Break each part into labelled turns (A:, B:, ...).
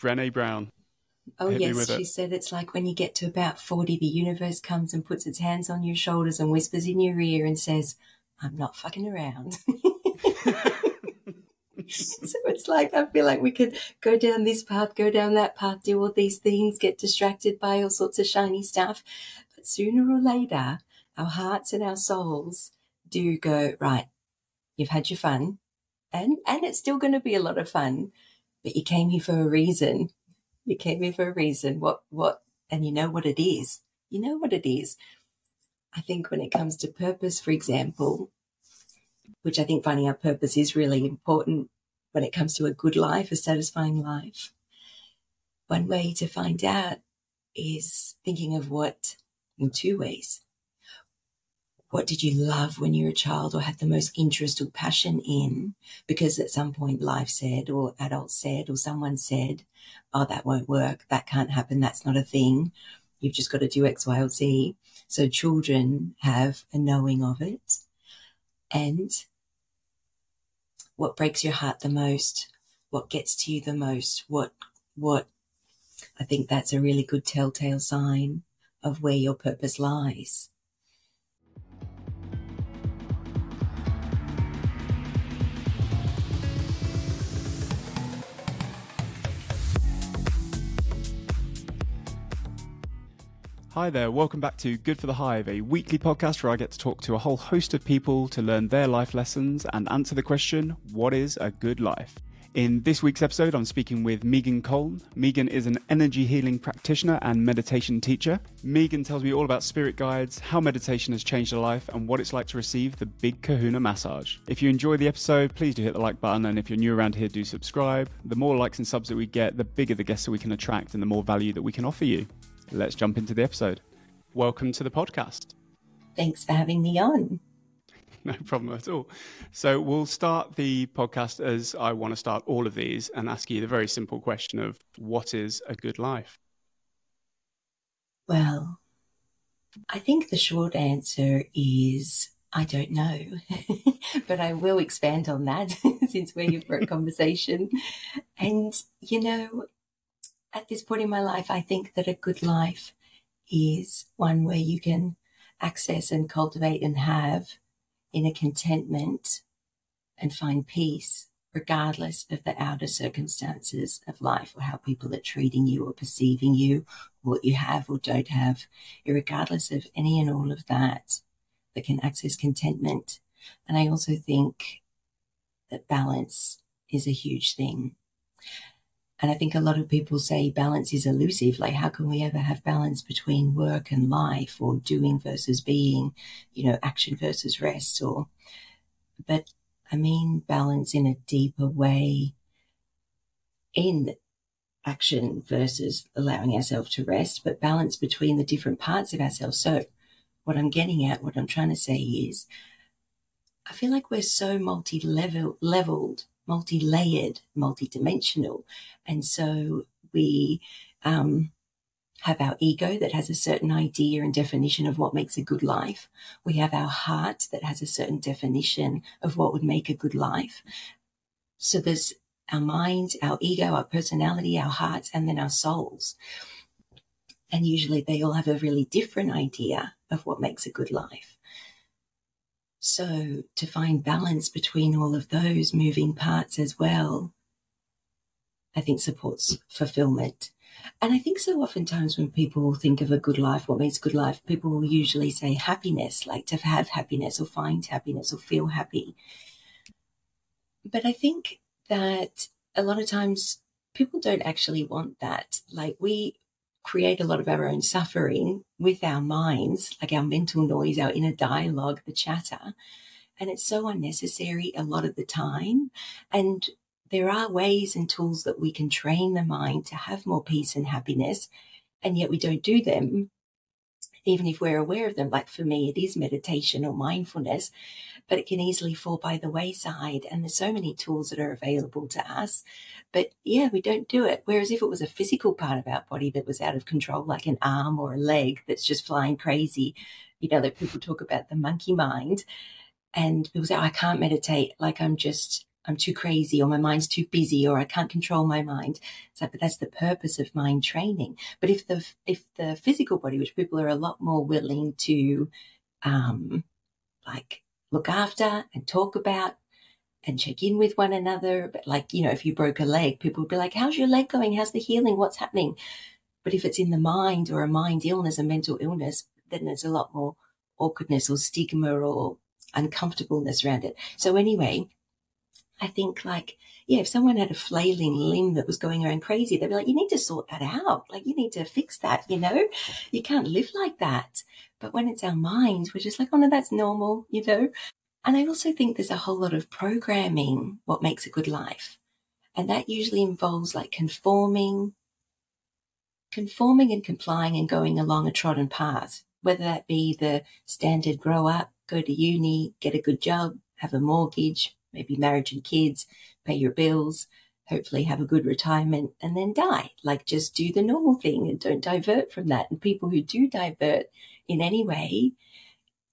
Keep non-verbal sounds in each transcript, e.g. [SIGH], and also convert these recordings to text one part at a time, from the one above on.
A: Brene Brown.
B: Oh, yes. She it. said it's like when you get to about 40, the universe comes and puts its hands on your shoulders and whispers in your ear and says, I'm not fucking around. [LAUGHS] so it's like, I feel like we could go down this path, go down that path, do all these things, get distracted by all sorts of shiny stuff. But sooner or later, our hearts and our souls do go, right, you've had your fun and, and it's still going to be a lot of fun, but you came here for a reason you came here for a reason. What, what, and you know what it is. You know what it is. I think when it comes to purpose, for example, which I think finding our purpose is really important when it comes to a good life, a satisfying life. One way to find out is thinking of what in two ways. What did you love when you were a child or had the most interest or passion in? Because at some point life said, or adults said, or someone said, oh, that won't work. That can't happen. That's not a thing. You've just got to do X, Y, or Z. So children have a knowing of it. And what breaks your heart the most? What gets to you the most? What, what, I think that's a really good telltale sign of where your purpose lies.
A: Hi there, welcome back to Good for the Hive, a weekly podcast where I get to talk to a whole host of people to learn their life lessons and answer the question, what is a good life? In this week's episode, I'm speaking with Meagan Cohn. Meagan is an energy healing practitioner and meditation teacher. Meagan tells me all about spirit guides, how meditation has changed her life, and what it's like to receive the big kahuna massage. If you enjoy the episode, please do hit the like button, and if you're new around here, do subscribe. The more likes and subs that we get, the bigger the guests that we can attract and the more value that we can offer you let's jump into the episode. Welcome to the podcast.
B: Thanks for having me on. [LAUGHS]
A: No problem at all. So, we'll start the podcast as I want to start all of these and ask you the very simple question of what is a good life?
B: Well, I think the short answer is I don't know, [LAUGHS] but I will expand on that [LAUGHS] since we're here for a conversation. And, you know, at this point in my life, I think that a good life is one where you can access and cultivate and have inner contentment and find peace, regardless of the outer circumstances of life or how people are treating you or perceiving you, or what you have or don't have, regardless of any and all of that, that can access contentment. And I also think that balance is a huge thing. And I think a lot of people say balance is elusive. Like, how can we ever have balance between work and life or doing versus being, you know, action versus rest or, but I mean balance in a deeper way in action versus allowing ourselves to rest, but balance between the different parts of ourselves. So what I'm getting at, what I'm trying to say is, I feel like we're so multi-level leveled multi-layered, multi-dimensional. And so we um, have our ego that has a certain idea and definition of what makes a good life. We have our heart that has a certain definition of what would make a good life. So there's our minds, our ego, our personality, our hearts, and then our souls. And usually they all have a really different idea of what makes a good life. So to find balance between all of those moving parts as well, I think supports fulfillment. And I think so oftentimes when people think of a good life, what a good life, people will usually say happiness, like to have happiness or find happiness or feel happy. But I think that a lot of times people don't actually want that. Like we create a lot of our own suffering with our minds, like our mental noise, our inner dialogue, the chatter. And it's so unnecessary a lot of the time. And there are ways and tools that we can train the mind to have more peace and happiness. And yet we don't do them, even if we're aware of them. Like for me, it is meditation or mindfulness but it can easily fall by the wayside. And there's so many tools that are available to us. But yeah, we don't do it. Whereas if it was a physical part of our body that was out of control, like an arm or a leg that's just flying crazy, you know, that people talk about the monkey mind. And people say, oh, I can't meditate. Like I'm just, I'm too crazy or my mind's too busy or I can't control my mind. So, but that's the purpose of mind training. But if the, if the physical body, which people are a lot more willing to, um, like look after and talk about and check in with one another. But like, you know, if you broke a leg, people would be like, how's your leg going? How's the healing? What's happening? But if it's in the mind or a mind illness, a mental illness, then there's a lot more awkwardness or stigma or uncomfortableness around it. So anyway, I think like, yeah, if someone had a flailing limb that was going around crazy, they'd be like, you need to sort that out. Like you need to fix that, you know? You can't live like that. But when it's our minds, we're just like, oh no, that's normal, you know? And I also think there's a whole lot of programming what makes a good life. And that usually involves like conforming, conforming and complying and going along a trodden path, whether that be the standard grow up, go to uni, get a good job, have a mortgage, maybe marriage and kids, pay your bills, hopefully have a good retirement and then die. Like just do the normal thing and don't divert from that. And people who do divert in any way,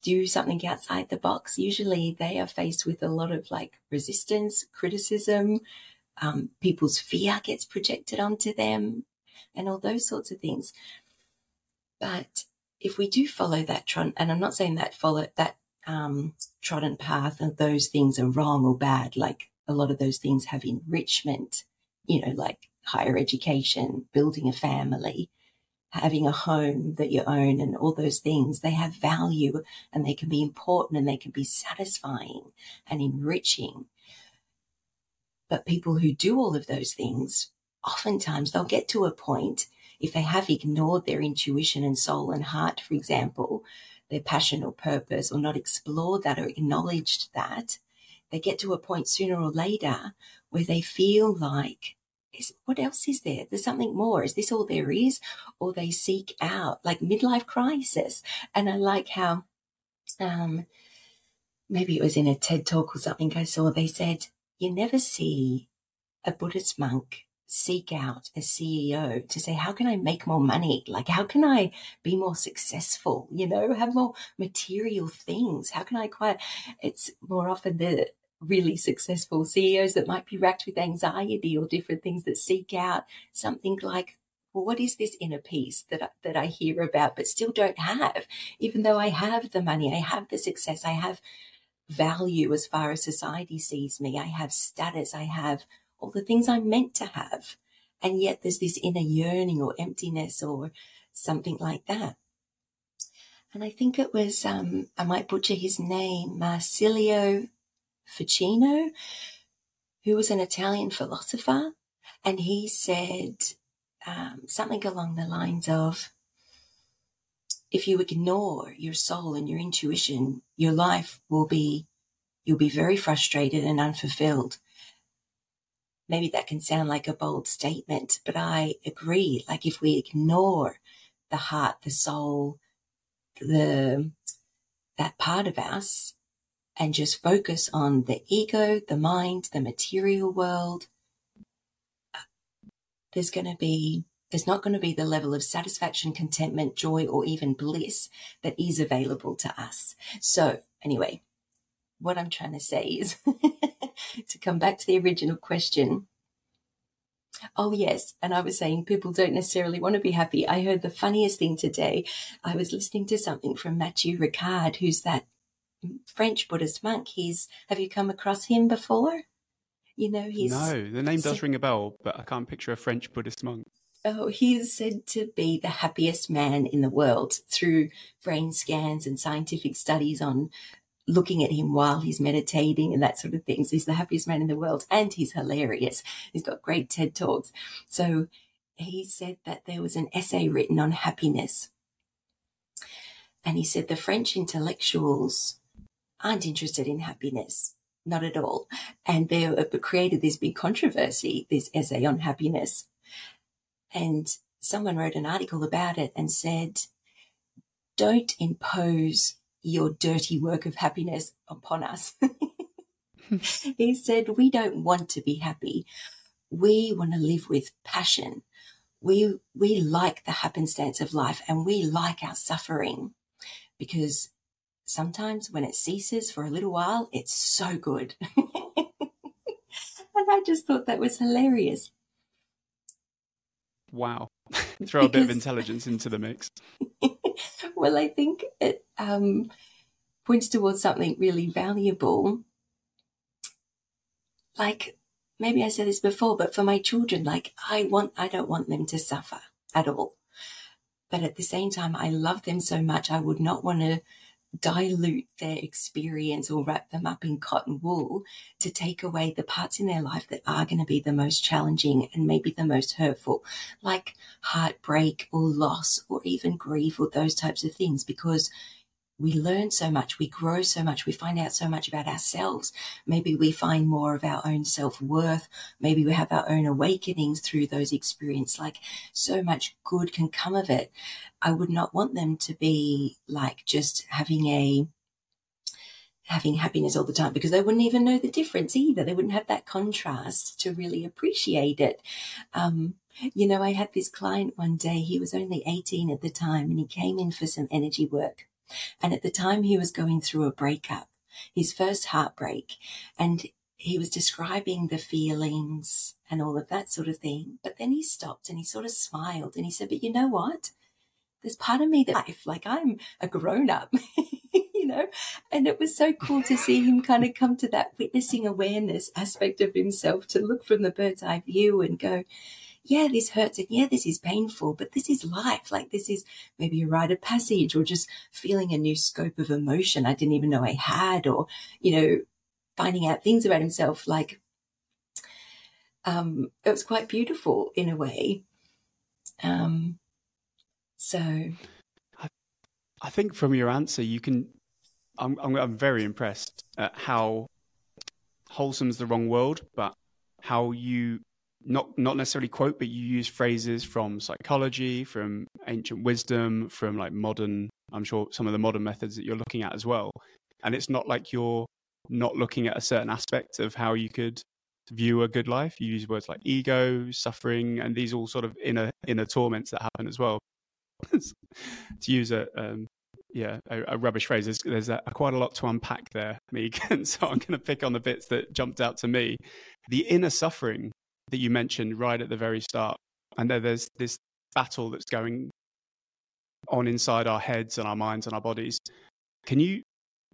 B: do something outside the box, usually they are faced with a lot of like resistance, criticism, um, people's fear gets projected onto them and all those sorts of things. But if we do follow that, and I'm not saying that follow that um, trodden path and those things are wrong or bad. Like a lot of those things have enrichment, you know, like higher education, building a family, having a home that you own and all those things. They have value and they can be important and they can be satisfying and enriching. But people who do all of those things, oftentimes they'll get to a point if they have ignored their intuition and soul and heart, for example, their passion or purpose or not explored that or acknowledged that, they get to a point sooner or later where they feel like, is, what else is there? There's something more. Is this all there is? Or they seek out like midlife crisis. And I like how, um, maybe it was in a TED talk or something I saw, they said, you never see a Buddhist monk seek out a CEO to say, how can I make more money? Like, how can I be more successful? You know, have more material things? How can I acquire? It's more often the really successful CEOs that might be racked with anxiety or different things that seek out something like well, what is this inner peace that I, that I hear about but still don't have? Even though I have the money, I have the success, I have value as far as society sees me, I have status, I have all the things I'm meant to have. And yet there's this inner yearning or emptiness or something like that. And I think it was, um, I might butcher his name, Marsilio Ficino, who was an Italian philosopher. And he said um, something along the lines of, if you ignore your soul and your intuition, your life will be, you'll be very frustrated and unfulfilled maybe that can sound like a bold statement, but I agree. Like if we ignore the heart, the soul, the, that part of us and just focus on the ego, the mind, the material world, there's going to be, there's not going to be the level of satisfaction, contentment, joy, or even bliss that is available to us. So anyway, what I'm trying to say is [LAUGHS] to come back to the original question. Oh, yes. And I was saying people don't necessarily want to be happy. I heard the funniest thing today. I was listening to something from Matthieu Ricard, who's that French Buddhist monk. He's, have you come across him before? You know, he's.
A: No, the name does so, ring a bell, but I can't picture a French Buddhist monk.
B: Oh, he's said to be the happiest man in the world through brain scans and scientific studies on looking at him while he's meditating and that sort of thing. So he's the happiest man in the world and he's hilarious. He's got great TED Talks. So he said that there was an essay written on happiness. And he said the French intellectuals aren't interested in happiness. Not at all. And they created this big controversy, this essay on happiness. And someone wrote an article about it and said, don't impose your dirty work of happiness upon us. [LAUGHS] he said, We don't want to be happy. We want to live with passion. We, we like the happenstance of life and we like our suffering because sometimes when it ceases for a little while, it's so good. [LAUGHS] and I just thought that was hilarious.
A: Wow. [LAUGHS] Throw because... a bit of intelligence into the mix. [LAUGHS]
B: well, I think it um, points towards something really valuable. Like, maybe I said this before, but for my children, like, I want, I don't want them to suffer at all. But at the same time, I love them so much, I would not want to dilute their experience or wrap them up in cotton wool to take away the parts in their life that are going to be the most challenging and maybe the most hurtful, like heartbreak or loss or even grief or those types of things, because we learn so much, we grow so much, we find out so much about ourselves. Maybe we find more of our own self worth. Maybe we have our own awakenings through those experiences. Like so much good can come of it. I would not want them to be like just having a having happiness all the time because they wouldn't even know the difference either. They wouldn't have that contrast to really appreciate it. Um, you know, I had this client one day, he was only 18 at the time and he came in for some energy work. And at the time he was going through a breakup, his first heartbreak, and he was describing the feelings and all of that sort of thing. But then he stopped and he sort of smiled and he said, But you know what? There's part of me that life, like I'm a grown up, [LAUGHS] you know? And it was so cool to see him kind of come to that witnessing awareness aspect of himself to look from the bird's eye view and go, yeah, this hurts and yeah, this is painful, but this is life. Like this is maybe a rite of passage or just feeling a new scope of emotion I didn't even know I had or, you know, finding out things about himself. Like, um, it was quite beautiful in a way. Um, so
A: I, I think from your answer, you can, I'm, I'm, I'm very impressed at how wholesome's the wrong word, but how you not not necessarily quote, but you use phrases from psychology, from ancient wisdom, from like modern. I'm sure some of the modern methods that you're looking at as well. And it's not like you're not looking at a certain aspect of how you could view a good life. You use words like ego, suffering, and these all sort of inner inner torments that happen as well. [LAUGHS] to use a um, yeah a, a, rubbish phrase, there's, there's a, quite a lot to unpack there, Meagan. [LAUGHS] so I'm going to pick on the bits that jumped out to me. The inner suffering that you mentioned right at the very start. And there's this battle that's going on inside our heads and our minds and our bodies. Can you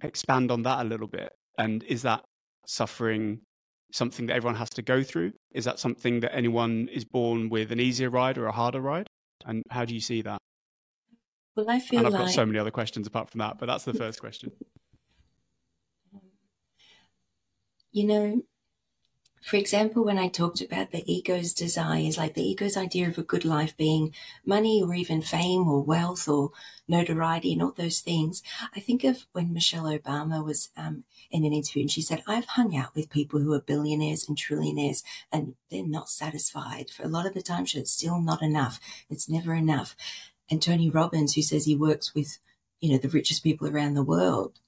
A: expand on that a little bit? And is that suffering something that everyone has to go through? Is that something that anyone is born with an easier ride or a harder ride? And how do you see that?
B: Well, I feel
A: and I've
B: like...
A: got so many other questions apart from that, but that's the first question. [LAUGHS]
B: You know, for example, when I talked about the ego's desires, like the ego's idea of a good life being money or even fame or wealth or notoriety and all those things, I think of when Michelle Obama was um, in an interview and she said, I've hung out with people who are billionaires and trillionaires and they're not satisfied. For a lot of the time, it's still not enough. It's never enough. And Tony Robbins, who says he works with, you know, the richest people around the world,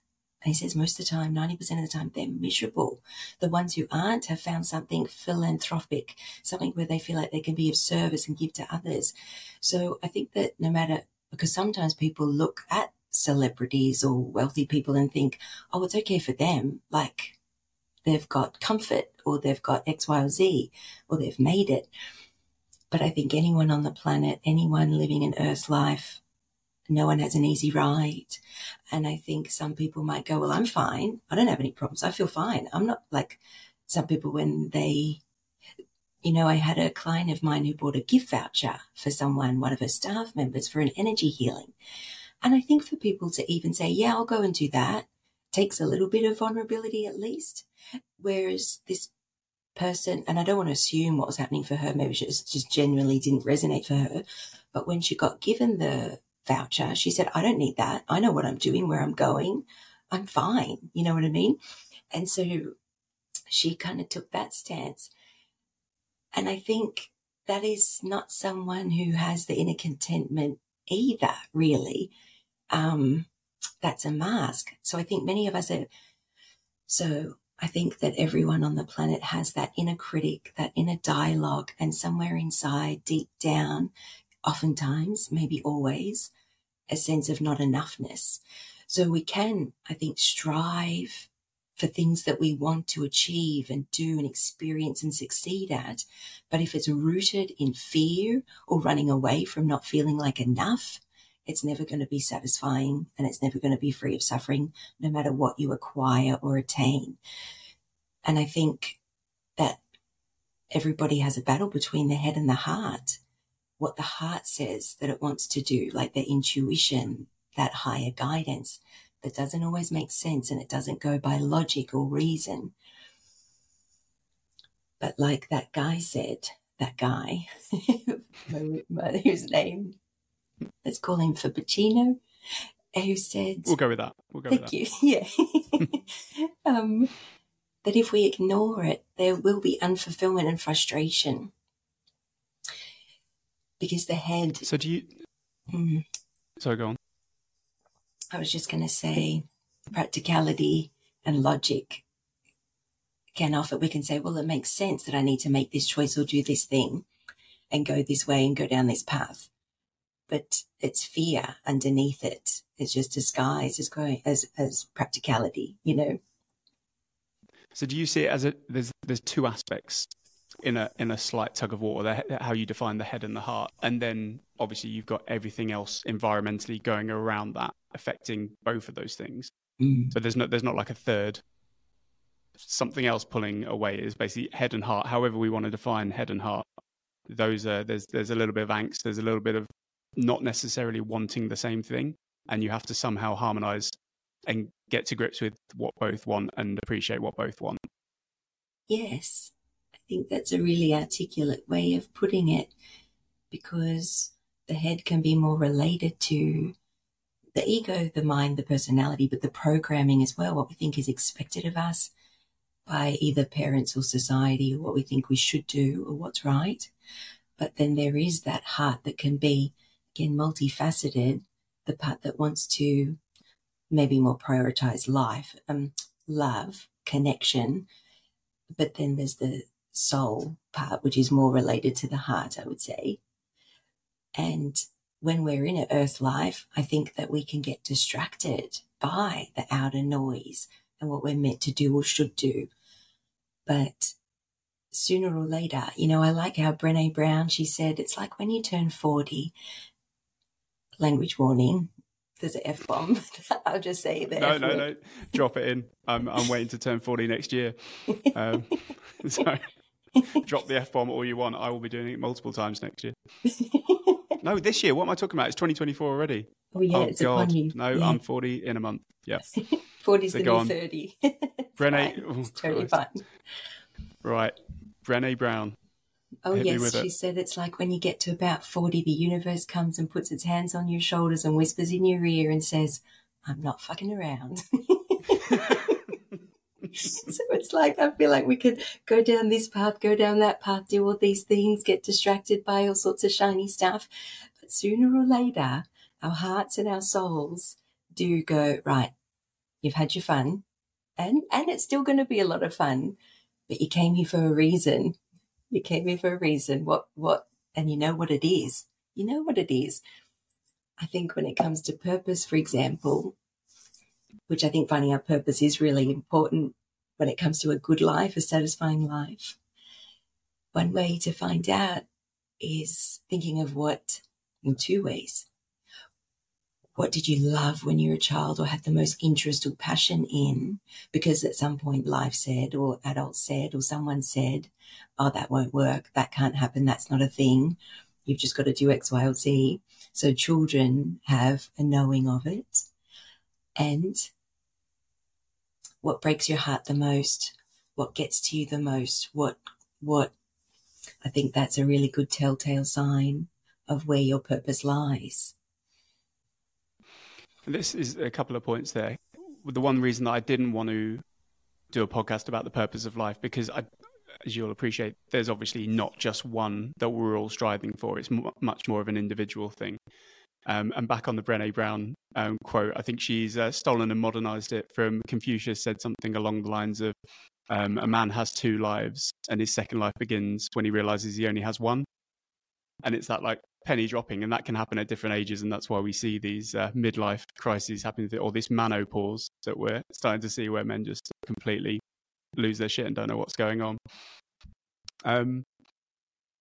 B: and he says most of the time, 90% of the time, they're miserable. The ones who aren't have found something philanthropic, something where they feel like they can be of service and give to others. So I think that no matter, because sometimes people look at celebrities or wealthy people and think, oh, it's okay for them. Like they've got comfort or they've got X, Y, or Z or they've made it. But I think anyone on the planet, anyone living an earth life, no one has an easy ride. And I think some people might go, well, I'm fine. I don't have any problems. I feel fine. I'm not like some people when they, you know, I had a client of mine who bought a gift voucher for someone, one of her staff members for an energy healing. And I think for people to even say, yeah, I'll go and do that takes a little bit of vulnerability at least. Whereas this person, and I don't want to assume what was happening for her, maybe she just genuinely didn't resonate for her. But when she got given the voucher. She said, I don't need that. I know what I'm doing, where I'm going. I'm fine. You know what I mean? And so she kind of took that stance. And I think that is not someone who has the inner contentment either, really. Um, that's a mask. So I think many of us are, so I think that everyone on the planet has that inner critic, that inner dialogue, and somewhere inside, deep down, oftentimes, maybe always, a sense of not enoughness. So we can, I think, strive for things that we want to achieve and do and experience and succeed at. But if it's rooted in fear or running away from not feeling like enough, it's never going to be satisfying and it's never going to be free of suffering, no matter what you acquire or attain. And I think that everybody has a battle between the head and the heart. What the heart says that it wants to do, like the intuition, that higher guidance that doesn't always make sense and it doesn't go by logic or reason. But like that guy said, that guy, [LAUGHS] whose name, let's call him Fabicino, who said,
A: We'll go with that. We'll go
B: thank you. [LAUGHS] Yeah. [LAUGHS] um, that if we ignore it, there will be unfulfillment and frustration. Because the head.
A: So do you. Mm, so go on.
B: I was just going to say practicality and logic can offer. We can say, well, it makes sense that I need to make this choice or do this thing and go this way and go down this path. But it's fear underneath it. It's just disguised as going as as practicality, you know.
A: So do you see it as a there's there's two aspects in a in a slight tug of war, the, how you define the head and the heart, and then obviously you've got everything else environmentally going around that, affecting both of those things. Mm. So there's not there's not like a third something else pulling away. Is basically head and heart. However we want to define head and heart, those are there's there's a little bit of angst. There's a little bit of not necessarily wanting the same thing, and you have to somehow harmonize and get to grips with what both want and appreciate what both want.
B: Yes, think that's a really articulate way of putting it because the head can be more related to the ego, the mind, the personality, but the programming as well, what we think is expected of us by either parents or society, or what we think we should do or what's right. But then there is that heart that can be, again, multifaceted, the part that wants to maybe more prioritize life, um, love, connection. But then there's the soul part, which is more related to the heart, I would say. And when we're in an earth life, I think that we can get distracted by the outer noise and what we're meant to do or should do. But sooner or later, you know, I like how Brene Brown, she said, it's like when you turn 40, language warning, there's an F bomb. [LAUGHS] I'll just say that.
A: No, no, no. Drop it in. I'm, I'm waiting to turn 40 next year. Um, [LAUGHS] [LAUGHS] drop the F bomb all you want. I will be doing it multiple times next year. [LAUGHS] no, this year. What am I talking about? It's 2024 already.
B: Oh, yeah. Oh, God.
A: No, yeah. I'm 40 in a month. Yeah. [LAUGHS]
B: 40 is the new 30.
A: Brene.
B: Oh, totally fine.
A: Right. Brene Brown.
B: Oh, yes. She it. said it's like when you get to about 40, the universe comes and puts its hands on your shoulders and whispers in your ear and says, I'm not fucking around. [LAUGHS] so it's like, I feel like we could go down this path, go down that path, do all these things, get distracted by all sorts of shiny stuff. But sooner or later, our hearts and our souls do go, right, you've had your fun. And, and it's still going to be a lot of fun, but you came here for a reason you came here for a reason. What, what, and you know what it is. You know what it is. I think when it comes to purpose, for example, which I think finding our purpose is really important when it comes to a good life, a satisfying life. One way to find out is thinking of what in two ways. What did you love when you were a child or had the most interest or passion in? Because at some point life said, or adults said, or someone said, oh, that won't work. That can't happen. That's not a thing. You've just got to do X, Y, or Z. So children have a knowing of it. And what breaks your heart the most? What gets to you the most? What, what, I think that's a really good telltale sign of where your purpose lies.
A: This is a couple of points there. The one reason that I didn't want to do a podcast about the purpose of life because I, as you'll appreciate, there's obviously not just one that we're all striving for. It's m- much more of an individual thing. Um, and back on the Brené Brown um, quote, I think she's uh, stolen and modernized it from Confucius, said something along the lines of um, A man has two lives, and his second life begins when he realizes he only has one. and it's that like penny dropping, and that can happen at different ages, and that's why we see these uh, midlife crises happening, or this menopause that we're starting to see, where men just completely lose their shit and don't know what's going on. Um,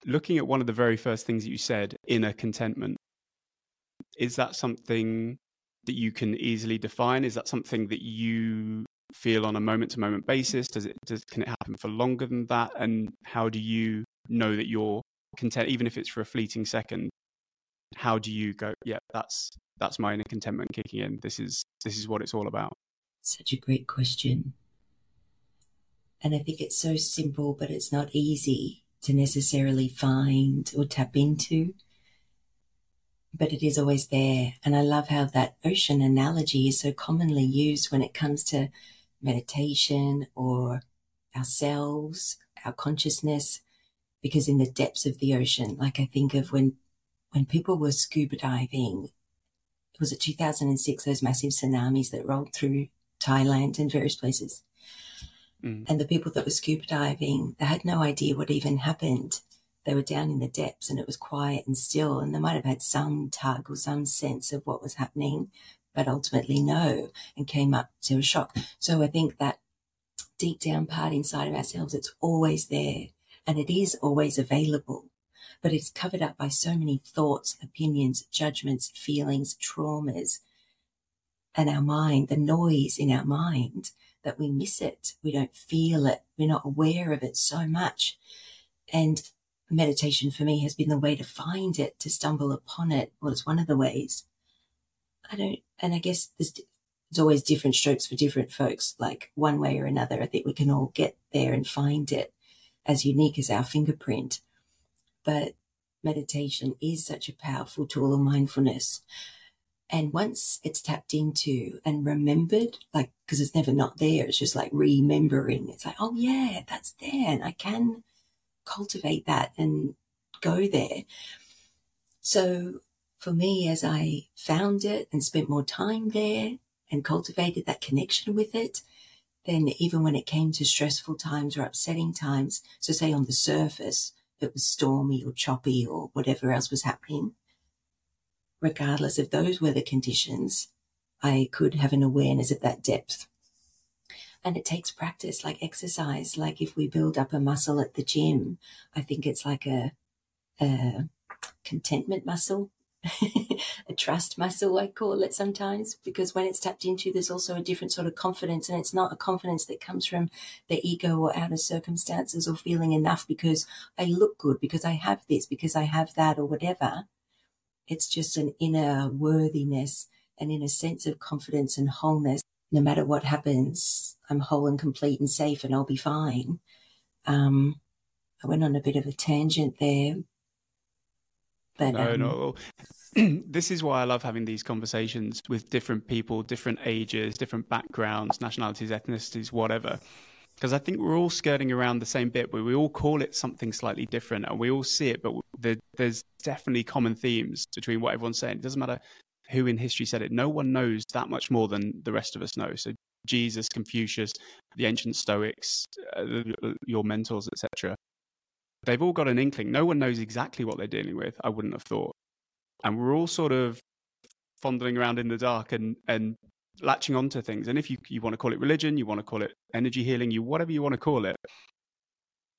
A: looking at one of the very first things that you said, inner contentment, is that something that you can easily define? Is that something that you feel on a moment to moment basis? Does it does can it happen for longer than that? And how do you know that you're content, even if it's for a fleeting second? How do you go? Yeah, that's that's my inner contentment kicking in. This is this is what it's all about.
B: Such a great question, and I think it's so simple, but it's not easy to necessarily find or tap into. But it is always there. And I love how that ocean analogy is so commonly used when it comes to meditation or ourselves, our consciousness, because in the depths of the ocean, like I think of when, when people were scuba diving, it was it 2006, those massive tsunamis that rolled through Thailand and various places. Mm. And the people that were scuba diving, they had no idea what even happened. They were down in the depths and it was quiet and still, and they might have had some tug or some sense of what was happening, but ultimately no, and came up to a shock. So I think that deep down part inside of ourselves, it's always there and it is always available, but it's covered up by so many thoughts, opinions, judgments, feelings, traumas, and our mind, the noise in our mind that we miss it. We don't feel it. We're not aware of it so much. And meditation for me has been the way to find it, to stumble upon it. Well, it's one of the ways. I don't, and I guess there's, there's always different strokes for different folks. Like one way or another, I think we can all get there and find it as unique as our fingerprint. But meditation is such a powerful tool of mindfulness. And once it's tapped into and remembered, like, because it's never not there, it's just like remembering. It's like, oh, yeah, that's there. And I can cultivate that and go there. So for me, as I found it and spent more time there and cultivated that connection with it, then even when it came to stressful times or upsetting times, so say on the surface, it was stormy or choppy or whatever else was happening, regardless of those weather conditions, I could have an awareness of that depth. And it takes practice, like exercise. Like if we build up a muscle at the gym, I think it's like a, a contentment muscle, [LAUGHS] a trust muscle, I call it sometimes, because when it's tapped into, there's also a different sort of confidence. And it's not a confidence that comes from the ego or outer circumstances or feeling enough because I look good, because I have this, because I have that, or whatever. It's just an inner worthiness and in a sense of confidence and wholeness. No matter what happens, I'm whole and complete and safe and I'll be fine. Um, I went on a bit of a tangent there.
A: But, no, um, no. [CLEARS THROAT] this is why I love having these conversations with different people, different ages, different backgrounds, nationalities, ethnicities, whatever because I think we're all skirting around the same bit, but we all call it something slightly different, and we all see it. But there's definitely common themes between what everyone's saying. It doesn't matter who in history said it. No one knows that much more than the rest of us know. So Jesus, Confucius, the ancient Stoics, uh, your mentors, etc. They've all got an inkling. No one knows exactly what they're dealing with. I wouldn't have thought, and we're all sort of fondling around in the dark and and latching onto things. And if you, you want to call it religion, you want to call it energy healing, you whatever you want to call it,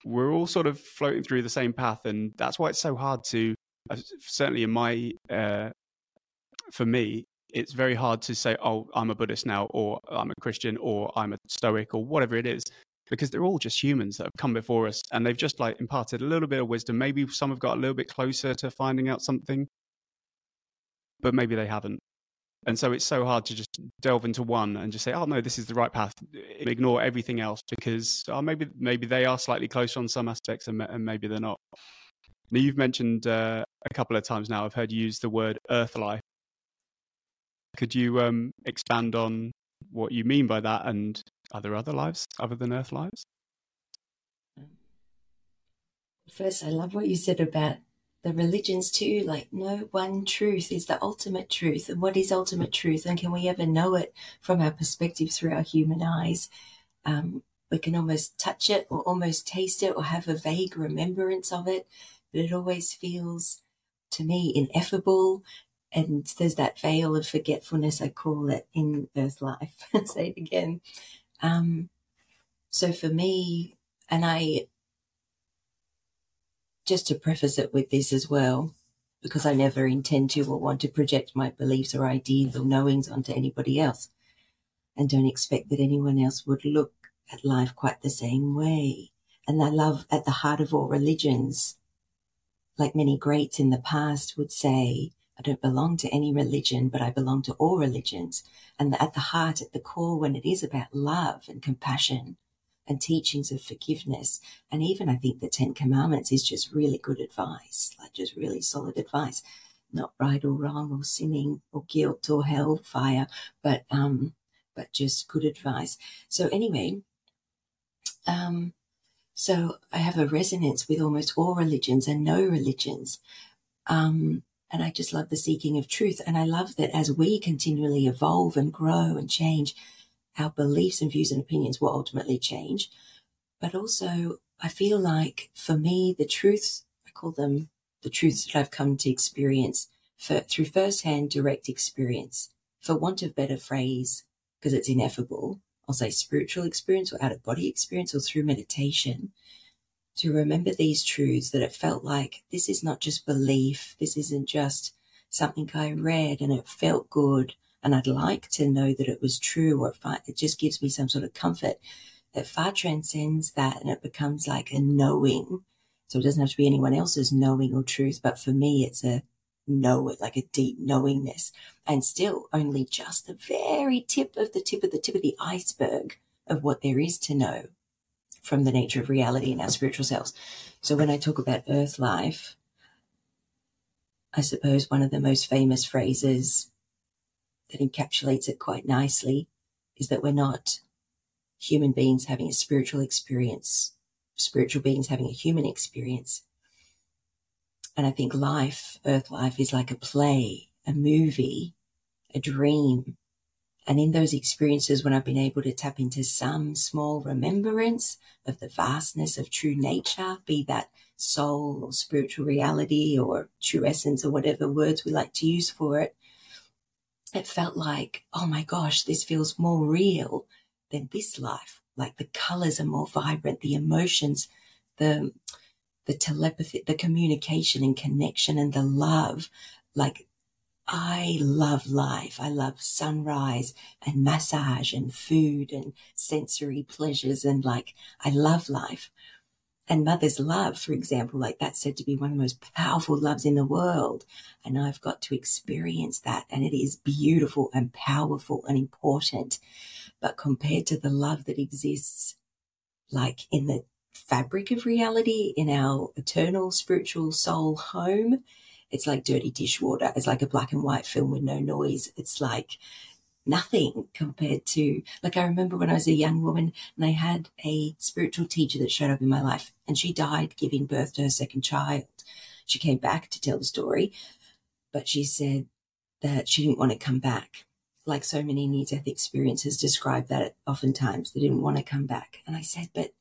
A: we're all sort of floating through the same path. And that's why it's so hard to, uh, certainly in my, uh, for me, it's very hard to say, oh, I'm a Buddhist now, or I'm a Christian, or I'm a Stoic, or whatever it is, because they're all just humans that have come before us and they've just like imparted a little bit of wisdom. Maybe some have got a little bit closer to finding out something, but maybe they haven't. And so it's so hard to just delve into one and just say, "Oh no, this is the right path." Ignore everything else because oh, maybe maybe they are slightly closer on some aspects and, and maybe they're not. Now you've mentioned uh, a couple of times now. I've heard you use the word "earth life." Could you um, expand on what you mean by that, and are there other lives other than Earth lives?
B: First, I love what you said about the religions too, like no one truth is the ultimate truth. And what is ultimate truth? And can we ever know it from our perspective through our human eyes? Um, we can almost touch it or almost taste it or have a vague remembrance of it, but it always feels to me, ineffable. And there's that veil of forgetfulness, I call it, in earth life. [LAUGHS] say it again. Um, so for me, and I, just to preface it with this as well, because I never intend to or want to project my beliefs or ideas or knowings onto anybody else. And don't expect that anyone else would look at life quite the same way. And I love at the heart of all religions, like many greats in the past would say, I don't belong to any religion, but I belong to all religions. And at the heart, at the core, when it is about love and compassion and teachings of forgiveness. And even I think the Ten Commandments is just really good advice, like just really solid advice. Not right or wrong or sinning or guilt or hellfire, but um, but just good advice. So anyway, um, so I have a resonance with almost all religions and no religions. Um, and I just love the seeking of truth. And I love that as we continually evolve and grow and change, our beliefs and views and opinions will ultimately change. But also, I feel like for me, the truths, I call them the truths that I've come to experience for, through firsthand direct experience, for want of better phrase, because it's ineffable. I'll say spiritual experience or out of body experience or through meditation to remember these truths that it felt like this is not just belief. This isn't just something I read and it felt good and I'd like to know that it was true or it just gives me some sort of comfort that far transcends that and it becomes like a knowing. So it doesn't have to be anyone else's knowing or truth, but for me, it's a know it like a deep knowingness and still only just the very tip of the tip of the tip of the iceberg of what there is to know from the nature of reality in our spiritual selves. So when I talk about earth life, I suppose one of the most famous phrases that encapsulates it quite nicely is that we're not human beings having a spiritual experience, spiritual beings having a human experience. And I think life, earth life, is like a play, a movie, a dream. And in those experiences, when I've been able to tap into some small remembrance of the vastness of true nature, be that soul or spiritual reality or true essence or whatever words we like to use for it, it felt like, oh my gosh, this feels more real than this life. Like the colors are more vibrant, the emotions, the, the telepathy, the communication and connection and the love. Like I love life. I love sunrise and massage and food and sensory pleasures. And like, I love life and mother's love, for example, like that's said to be one of the most powerful loves in the world. And I've got to experience that. And it is beautiful and powerful and important. But compared to the love that exists, like in the fabric of reality, in our eternal spiritual soul home, it's like dirty dishwater. It's like a black and white film with no noise. It's like nothing compared to like I remember when I was a young woman and I had a spiritual teacher that showed up in my life and she died giving birth to her second child. She came back to tell the story, but she said that she didn't want to come back. Like so many near death experiences describe that oftentimes they didn't want to come back. And I said, but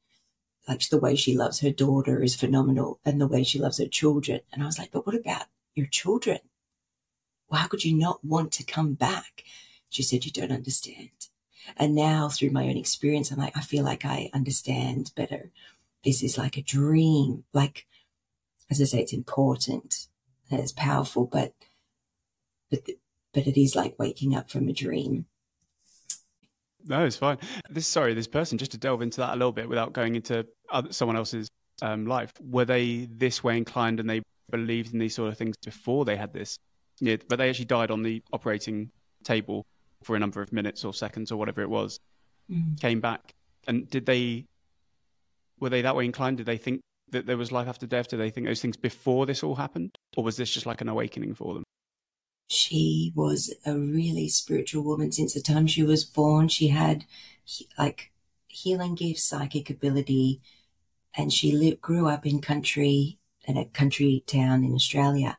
B: like the way she loves her daughter is phenomenal and the way she loves her children. And I was like, but what about your children? How could you not want to come back? She said, You don't understand. And now, through my own experience, I'm like, I feel like I understand better. This is like a dream. Like, as I say, it's important and it's powerful, but, but, but it is like waking up from a dream.
A: No, it's fine. This, sorry, this person, just to delve into that a little bit without going into other, someone else's um, life, were they this way inclined and they believed in these sort of things before they had this? Yeah, but they actually died on the operating table for a number of minutes or seconds or whatever it was, mm. came back. And did they, were they that way inclined? Did they think that there was life after death? Did they think those things before this all happened? Or was this just like an awakening for them?
B: She was a really spiritual woman since the time she was born. She had like healing gifts, psychic ability, and she lived, grew up in country, in a country town in Australia.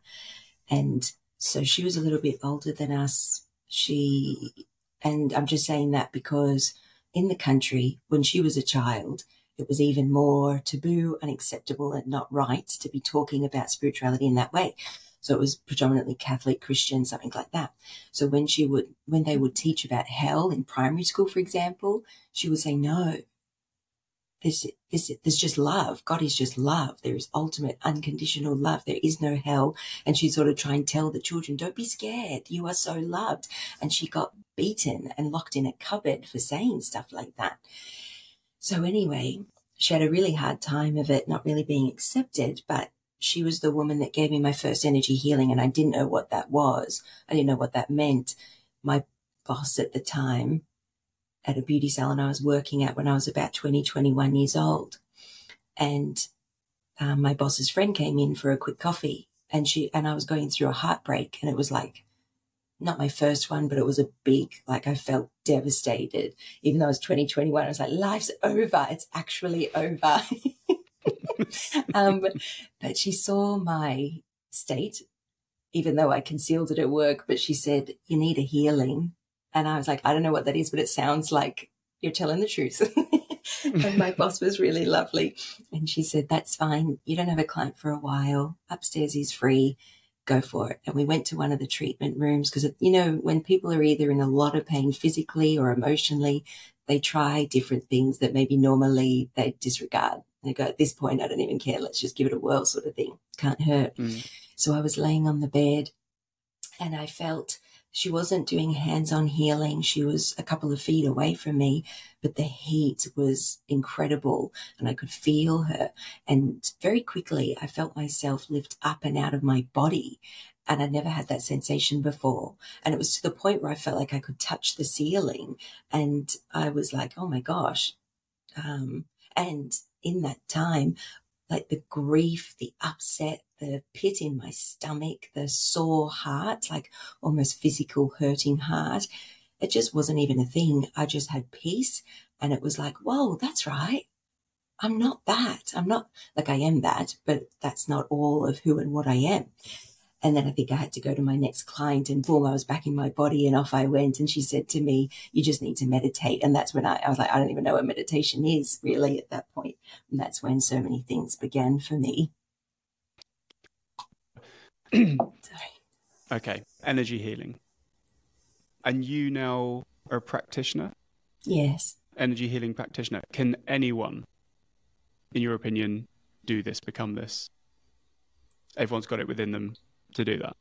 B: And so she was a little bit older than us she, and I'm just saying that because in the country, when she was a child, it was even more taboo, unacceptable, and not right to be talking about spirituality in that way. So it was predominantly Catholic, Christian, something like that. So when she would, when they would teach about hell in primary school, for example, she would say, no, this, this, there's just love. God is just love. There is ultimate unconditional love. There is no hell. And she'd sort of try and tell the children, don't be scared. You are so loved. And she got beaten and locked in a cupboard for saying stuff like that. So anyway, she had a really hard time of it not really being accepted, but she was the woman that gave me my first energy healing and I didn't know what that was. I didn't know what that meant. My boss at the time at a beauty salon I was working at when I was about 20, 21 years old. And um, my boss's friend came in for a quick coffee and she, and I was going through a heartbreak and it was like, not my first one, but it was a big, like I felt devastated. Even though it was 2021, I was like, life's over. It's actually over. [LAUGHS] um, but she saw my state, even though I concealed it at work, but she said, you need a healing. And I was like, I don't know what that is, but it sounds like you're telling the truth. [LAUGHS] and my [LAUGHS] boss was really lovely. And she said, That's fine. You don't have a client for a while. Upstairs is free. Go for it. And we went to one of the treatment rooms because, you know, when people are either in a lot of pain physically or emotionally, they try different things that maybe normally they disregard. They go, At this point, I don't even care. Let's just give it a whirl, sort of thing. Can't hurt. Mm. So I was laying on the bed and I felt she wasn't doing hands on healing. She was a couple of feet away from me, but the heat was incredible and I could feel her. And very quickly, I felt myself lift up and out of my body. And I'd never had that sensation before. And it was to the point where I felt like I could touch the ceiling. And I was like, oh my gosh. Um, and in that time, like the grief, the upset, the pit in my stomach, the sore heart, like almost physical hurting heart. It just wasn't even a thing. I just had peace and it was like, whoa, that's right. I'm not that. I'm not like I am that, but that's not all of who and what I am. And then I think I had to go to my next client and boom, I was back in my body and off I went. And she said to me, you just need to meditate. And that's when I, I was like, I don't even know what meditation is really at that point. And that's when so many things began for me.
A: Okay. Energy healing. And you now are a practitioner?
B: Yes.
A: Energy healing practitioner. Can anyone, in your opinion, do this, become this? Everyone's got it within them to do that?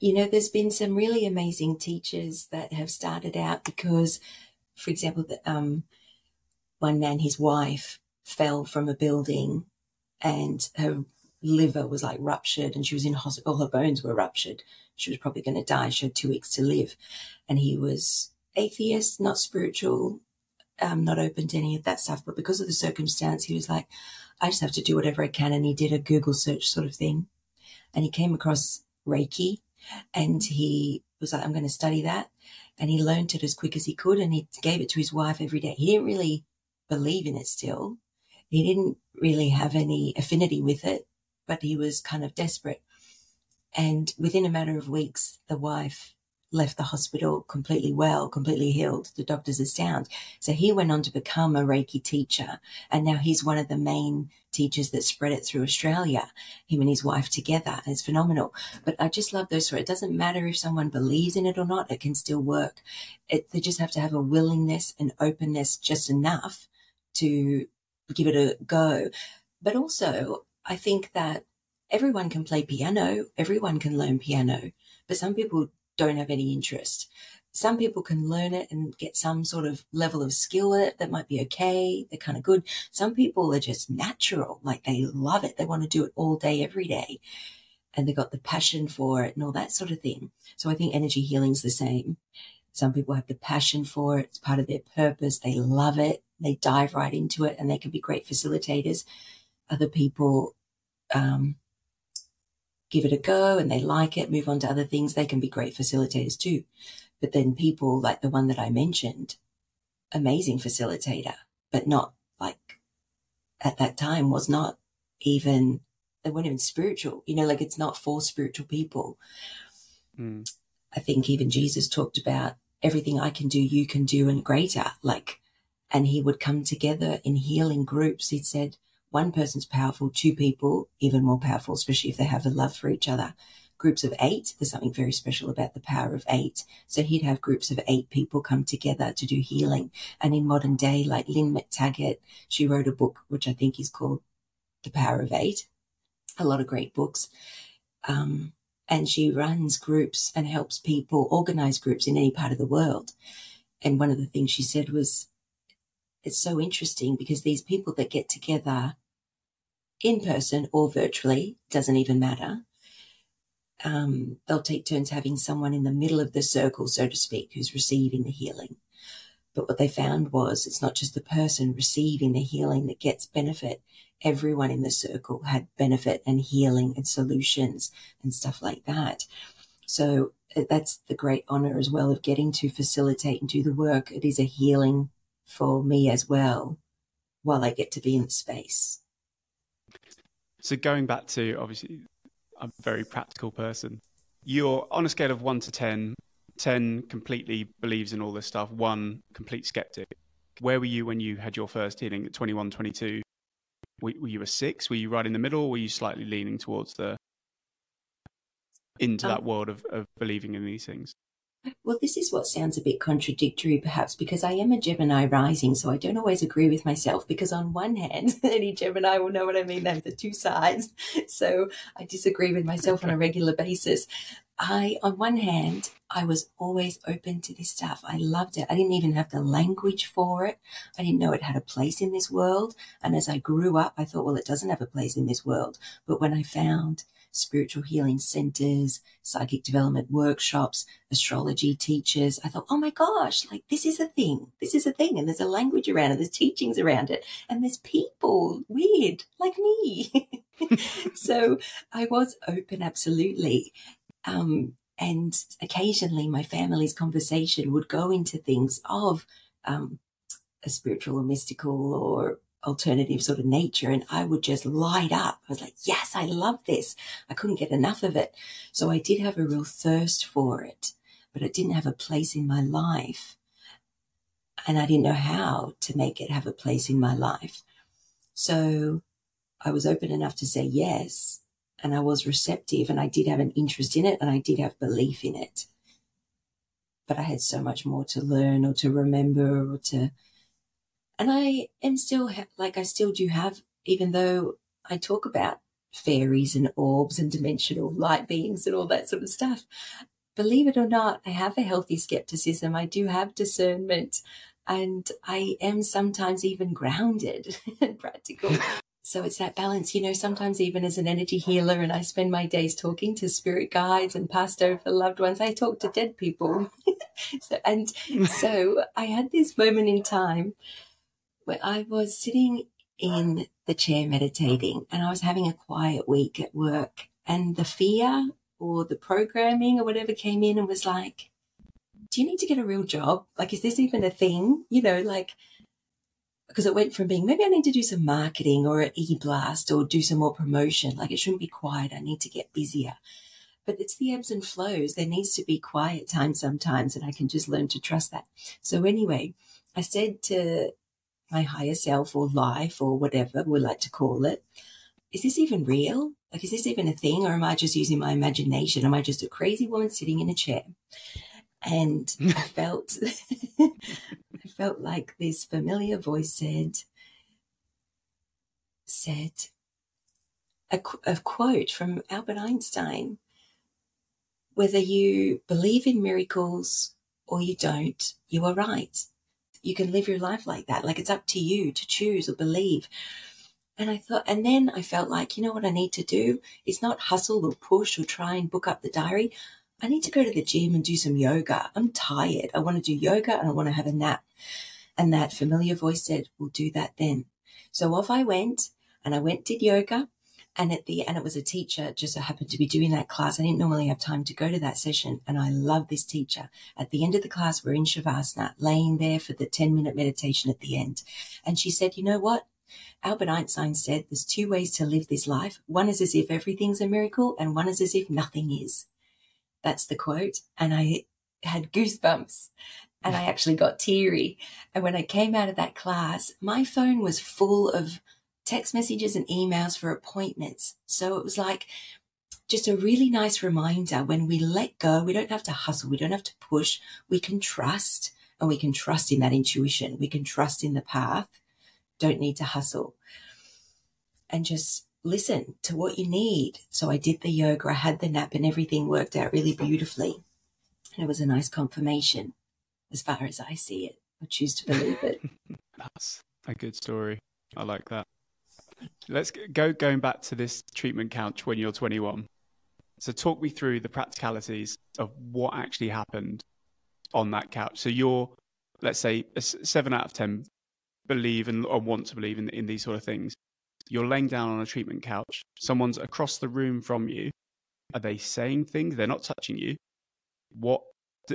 B: You know, there's been some really amazing teachers that have started out because, for example, the, um, one man, his wife fell from a building and her liver was like ruptured and she was in hospital. Her bones were ruptured. She was probably going to die. She had two weeks to live. And he was atheist, not spiritual, um, not open to any of that stuff. But because of the circumstance, he was like, I just have to do whatever I can. And he did a Google search sort of thing. And he came across Reiki and he was like, I'm going to study that. And he learned it as quick as he could and he gave it to his wife every day. He didn't really believe in it still. He didn't really have any affinity with it, but he was kind of desperate. And within a matter of weeks, the wife left the hospital completely well, completely healed. The doctors are sound. So he went on to become a Reiki teacher. And now he's one of the main teachers that spread it through Australia, him and his wife together. It's phenomenal. But I just love those stories. It doesn't matter if someone believes in it or not, it can still work. It, they just have to have a willingness and openness just enough to give it a go. But also, I think that everyone can play piano, everyone can learn piano, but some people don't have any interest. Some people can learn it and get some sort of level of skill at it that might be okay. They're kind of good. Some people are just natural, like they love it. They want to do it all day, every day. And they've got the passion for it and all that sort of thing. So I think energy healing's the same. Some people have the passion for it. It's part of their purpose. They love it. They dive right into it and they can be great facilitators. Other people, um, give it a go and they like it, move on to other things, they can be great facilitators too. But then people like the one that I mentioned, amazing facilitator, but not like at that time was not even, they weren't even spiritual, you know, like it's not for spiritual people. Mm. I think even Jesus talked about everything I can do, you can do and greater. Like, and he would come together in healing groups. He said, one person's powerful, two people, even more powerful, especially if they have a love for each other. Groups of eight, there's something very special about the power of eight. So he'd have groups of eight people come together to do healing. And in modern day, like Lynne McTaggart, she wrote a book, which I think is called The Power of Eight. A lot of great books. Um, and she runs groups and helps people organize groups in any part of the world. And one of the things she said was, it's so interesting because these people that get together in person or virtually, doesn't even matter. Um, they'll take turns having someone in the middle of the circle, so to speak, who's receiving the healing. But what they found was it's not just the person receiving the healing that gets benefit. Everyone in the circle had benefit and healing and solutions and stuff like that. So uh, that's the great honor as well of getting to facilitate and do the work. It is a healing for me as well while I get to be in the space.
A: So going back to obviously, I'm a very practical person. You're on a scale of one to 10, 10 completely believes in all this stuff, one complete skeptic. Where were you when you had your first healing at 21, 22? Were, were you a six? Were you right in the middle? were you slightly leaning towards the into um, that world of, of believing in these things?
B: Well, this is what sounds a bit contradictory, perhaps, because I am a Gemini rising, so I don't always agree with myself. Because on one hand, [LAUGHS] any Gemini will know what I mean. They have the two sides, so I disagree with myself on a regular basis. I, on one hand, I was always open to this stuff. I loved it. I didn't even have the language for it. I didn't know it had a place in this world. And as I grew up, I thought, well, it doesn't have a place in this world. But when I found spiritual healing centers, psychic development workshops, astrology teachers. I thought, oh my gosh, like this is a thing. This is a thing. And there's a language around it. There's teachings around it. And there's people weird like me. [LAUGHS] so I was open, absolutely. Um, and occasionally my family's conversation would go into things of um, a spiritual or mystical or alternative sort of nature and I would just light up. I was like, yes, I love this. I couldn't get enough of it. So I did have a real thirst for it, but it didn't have a place in my life. And I didn't know how to make it have a place in my life. So I was open enough to say yes. And I was receptive and I did have an interest in it and I did have belief in it. But I had so much more to learn or to remember or to and I am still ha- like, I still do have, even though I talk about fairies and orbs and dimensional light beings and all that sort of stuff. Believe it or not, I have a healthy skepticism. I do have discernment and I am sometimes even grounded and [LAUGHS] practical. [LAUGHS] So it's that balance, you know, sometimes even as an energy healer and I spend my days talking to spirit guides and passed over loved ones, I talk to dead people. [LAUGHS] so, and so I had this moment in time where I was sitting in the chair meditating and I was having a quiet week at work and the fear or the programming or whatever came in and was like, do you need to get a real job? Like, is this even a thing? You know, like, because it went from being maybe I need to do some marketing or an e blast or do some more promotion. Like, it shouldn't be quiet. I need to get busier. But it's the ebbs and flows. There needs to be quiet time sometimes, and I can just learn to trust that. So, anyway, I said to my higher self or life or whatever we like to call it. Is this even real? Like, is this even a thing? Or am I just using my imagination? Am I just a crazy woman sitting in a chair? And I [LAUGHS] felt, [LAUGHS] I felt like this familiar voice said, said a, a quote from Albert Einstein whether you believe in miracles or you don't, you are right you can live your life like that. Like it's up to you to choose or believe. And I thought, and then I felt like, you know what I need to do? It's not hustle or push or try and book up the diary. I need to go to the gym and do some yoga. I'm tired. I want to do yoga and I want to have a nap. And that familiar voice said, we'll do that then. So off I went and I went, did yoga and at the and it was a teacher just so happened to be doing that class. I didn't normally have time to go to that session, and I love this teacher. At the end of the class, we're in shavasana, laying there for the ten minute meditation at the end, and she said, "You know what? Albert Einstein said there's two ways to live this life. One is as if everything's a miracle, and one is as if nothing is." That's the quote, and I had goosebumps and I actually got teary. And when I came out of that class, my phone was full of text messages and emails for appointments. So it was like just a really nice reminder when we let go, we don't have to hustle, we don't have to push, we can trust and we can trust in that intuition, we can trust in the path, don't need to hustle. And just listen to what you need. So I did the yoga, I had the nap, and everything worked out really beautifully. And it was a nice confirmation as far as I see it. I choose to believe it. [LAUGHS]
A: That's a good story. I like that. Let's go going back to this treatment couch when you're 21. So talk me through the practicalities of what actually happened on that couch. So you're, let's say, seven out of ten believe and or want to believe in, in these sort of things. You're laying down on a treatment couch. Someone's across the room from you. Are they saying things? They're not touching you. What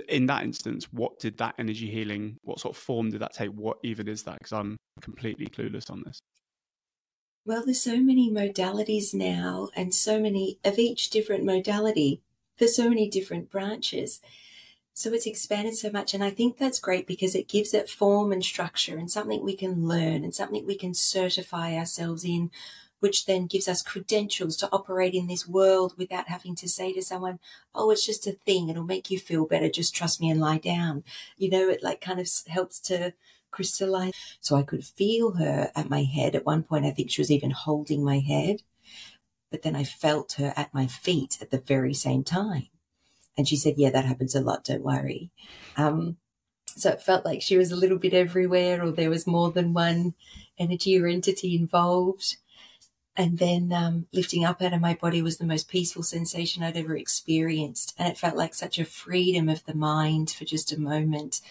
A: in that instance, what did that energy healing, what sort of form did that take? What even is that? Because I'm completely clueless on this.
B: Well, there's so many modalities now and so many of each different modality. There's so many different branches. So it's expanded so much. And I think that's great because it gives it form and structure and something we can learn and something we can certify ourselves in which then gives us credentials to operate in this world without having to say to someone, Oh, it's just a thing. It'll make you feel better. Just trust me and lie down. You know, it like kind of helps to crystallize. So I could feel her at my head. At one point, I think she was even holding my head, but then I felt her at my feet at the very same time. And she said, Yeah, that happens a lot. Don't worry. Um, so it felt like she was a little bit everywhere, or there was more than one energy or entity involved. And then um, lifting up out of my body was the most peaceful sensation I'd ever experienced. And it felt like such a freedom of the mind for just a moment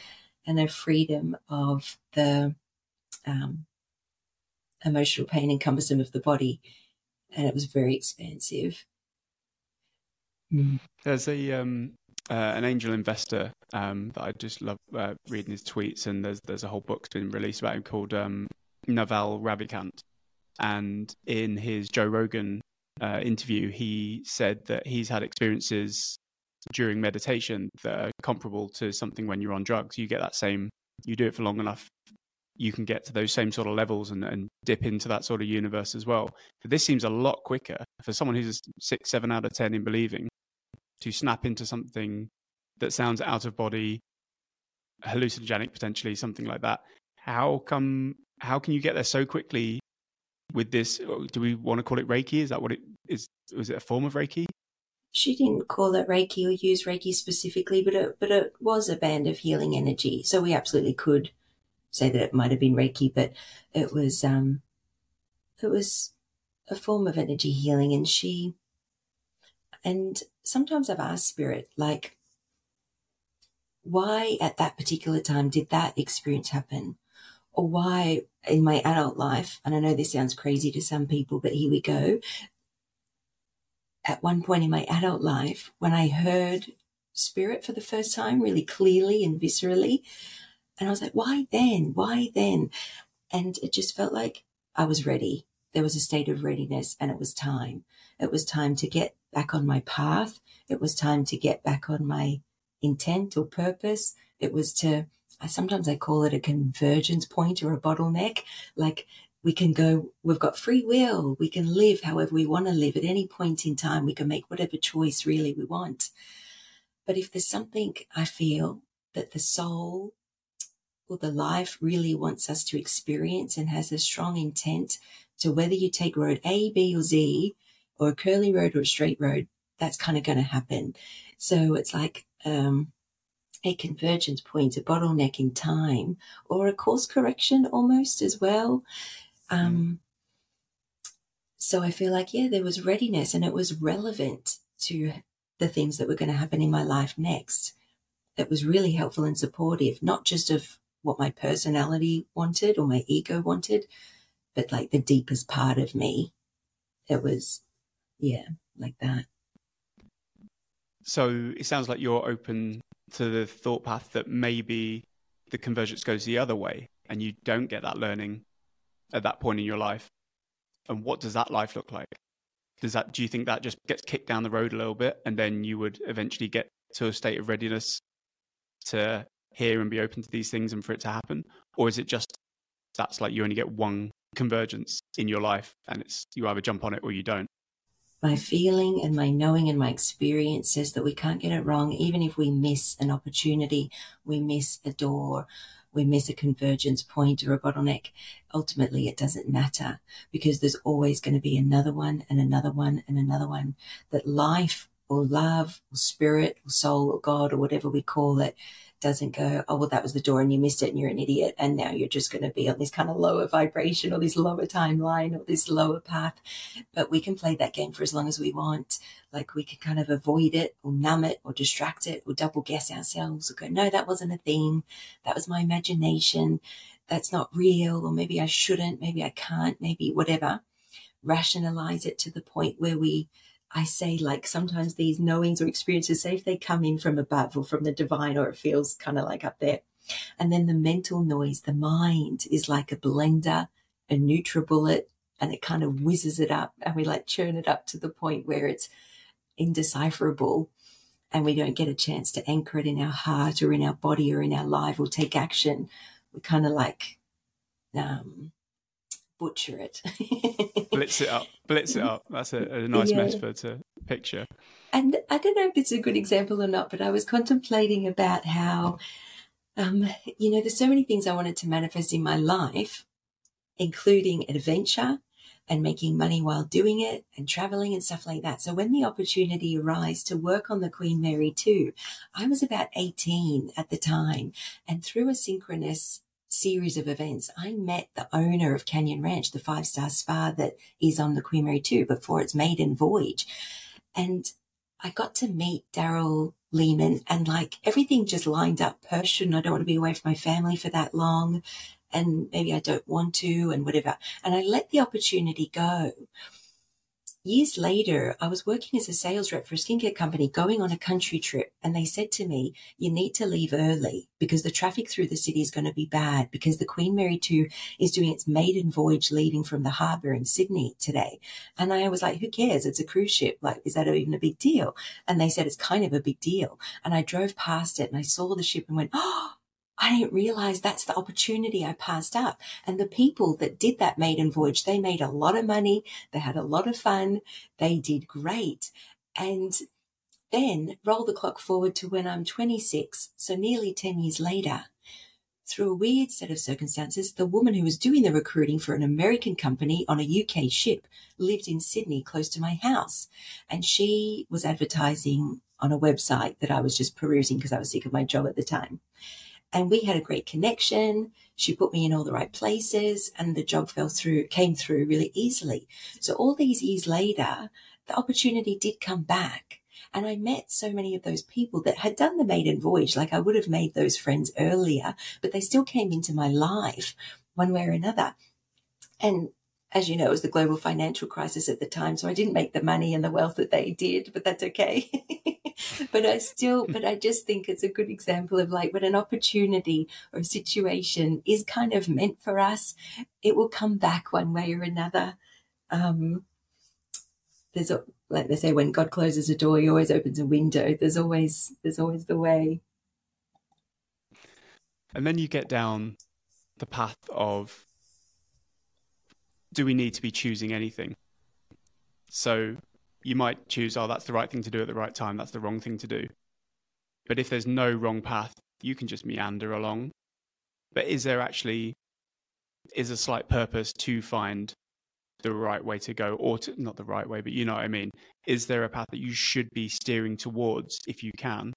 B: and a freedom of the um, emotional pain and cumbersome of the body. And it was very expansive.
A: Mm. There's a um, uh, an angel investor um, that I just love uh, reading his tweets, and there's there's a whole book's been released about him called um, Naval Ravikant, and in his Joe Rogan uh, interview, he said that he's had experiences during meditation that are comparable to something when you're on drugs. You get that same, you do it for long enough, you can get to those same sort of levels and, and dip into that sort of universe as well. But this seems a lot quicker for someone who's six, seven out of 10 in believing to snap into something that sounds out of body, hallucinogenic potentially, something like that. How come, how can you get there so quickly with this? Do we want to call it Reiki? Is that what it is? Was it a form of Reiki?
B: She didn't call it Reiki or use Reiki specifically, but it, but it was a band of healing energy. So we absolutely could say that it might have been Reiki, but it was, um, it was a form of energy healing. And she, and sometimes I've asked spirit, like, why at that particular time did that experience happen? or why in my adult life, and I know this sounds crazy to some people, but here we go. At one point in my adult life, when I heard spirit for the first time, really clearly and viscerally, and I was like, why then? Why then? And it just felt like I was ready. There was a state of readiness and it was time. It was time to get back on my path. It was time to get back on my intent or purpose. It was to I sometimes I call it a convergence point or a bottleneck. Like we can go, we've got free will. We can live however we want to live at any point in time. We can make whatever choice really we want. But if there's something I feel that the soul or the life really wants us to experience and has a strong intent to whether you take road A, B, or Z, or a curly road or a straight road, that's kind of going to happen. So it's like, um, a convergence point, a bottleneck in time, or a course correction almost as well. Um, so I feel like, yeah, there was readiness and it was relevant to the things that were going to happen in my life next. It was really helpful and supportive, not just of what my personality wanted or my ego wanted, but like the deepest part of me. It was, yeah, like that.
A: So it sounds like you're open to the thought path that maybe the convergence goes the other way and you don't get that learning at that point in your life. And what does that life look like? Does that do you think that just gets kicked down the road a little bit and then you would eventually get to a state of readiness to hear and be open to these things and for it to happen? Or is it just that's like you only get one convergence in your life and it's you either jump on it or you don't
B: my feeling and my knowing and my experience says that we can't get it wrong even if we miss an opportunity we miss a door we miss a convergence point or a bottleneck ultimately it doesn't matter because there's always going to be another one and another one and another one that life or love or spirit or soul or god or whatever we call it doesn't go, oh, well, that was the door and you missed it and you're an idiot. And now you're just going to be on this kind of lower vibration or this lower timeline or this lower path. But we can play that game for as long as we want. Like we can kind of avoid it or numb it or distract it or double guess ourselves or go, no, that wasn't a thing. That was my imagination. That's not real. Or maybe I shouldn't. Maybe I can't. Maybe whatever. Rationalize it to the point where we I say like sometimes these knowings or experiences, say if they come in from above or from the divine or it feels kind of like up there. And then the mental noise, the mind is like a blender, a NutriBullet, and it kind of whizzes it up and we like churn it up to the point where it's indecipherable and we don't get a chance to anchor it in our heart or in our body or in our life or take action. We kind of like um, butcher it.
A: blitz it up. Blitz it up. That's a, a nice yeah. metaphor to picture.
B: And I don't know if it's a good example or not, but I was contemplating about how, um, you know, there's so many things I wanted to manifest in my life, including adventure and making money while doing it and traveling and stuff like that. So when the opportunity arose to work on the Queen Mary 2, I was about 18 at the time and through a synchronous series of events, I met the owner of Canyon Ranch, the five star spa that is on the Queen Mary 2 before its maiden voyage. And I got to meet Daryl Lehman and like everything just lined up perfect. I don't want to be away from my family for that long. And maybe I don't want to and whatever. And I let the opportunity go years later, I was working as a sales rep for a skincare company going on a country trip. And they said to me, you need to leave early because the traffic through the city is going to be bad because the Queen Mary 2 is doing its maiden voyage leaving from the harbour in Sydney today. And I was like, who cares? It's a cruise ship. Like, is that even a big deal? And they said, it's kind of a big deal. And I drove past it and I saw the ship and went, oh, I didn't realize that's the opportunity I passed up. And the people that did that maiden voyage, they made a lot of money. They had a lot of fun. They did great. And then roll the clock forward to when I'm 26. So nearly 10 years later, through a weird set of circumstances, the woman who was doing the recruiting for an American company on a UK ship lived in Sydney close to my house. And she was advertising on a website that I was just perusing because I was sick of my job at the time. And we had a great connection. She put me in all the right places and the job fell through, came through really easily. So all these years later, the opportunity did come back. And I met so many of those people that had done the maiden voyage. Like I would have made those friends earlier, but they still came into my life one way or another. And as you know, it was the global financial crisis at the time. So I didn't make the money and the wealth that they did, but that's okay. [LAUGHS] but I still, but I just think it's a good example of like when an opportunity or a situation is kind of meant for us, it will come back one way or another. Um, there's a, like they say, when God closes a door, he always opens a window. There's always, there's always the way.
A: And then you get down the path of do we need to be choosing anything? So you might choose, oh, that's the right thing to do at the right time, that's the wrong thing to do. But if there's no wrong path, you can just meander along. But is there actually is a slight purpose to find the right way to go, or to, not the right way, but you know what I mean? Is there a path that you should be steering towards if you can,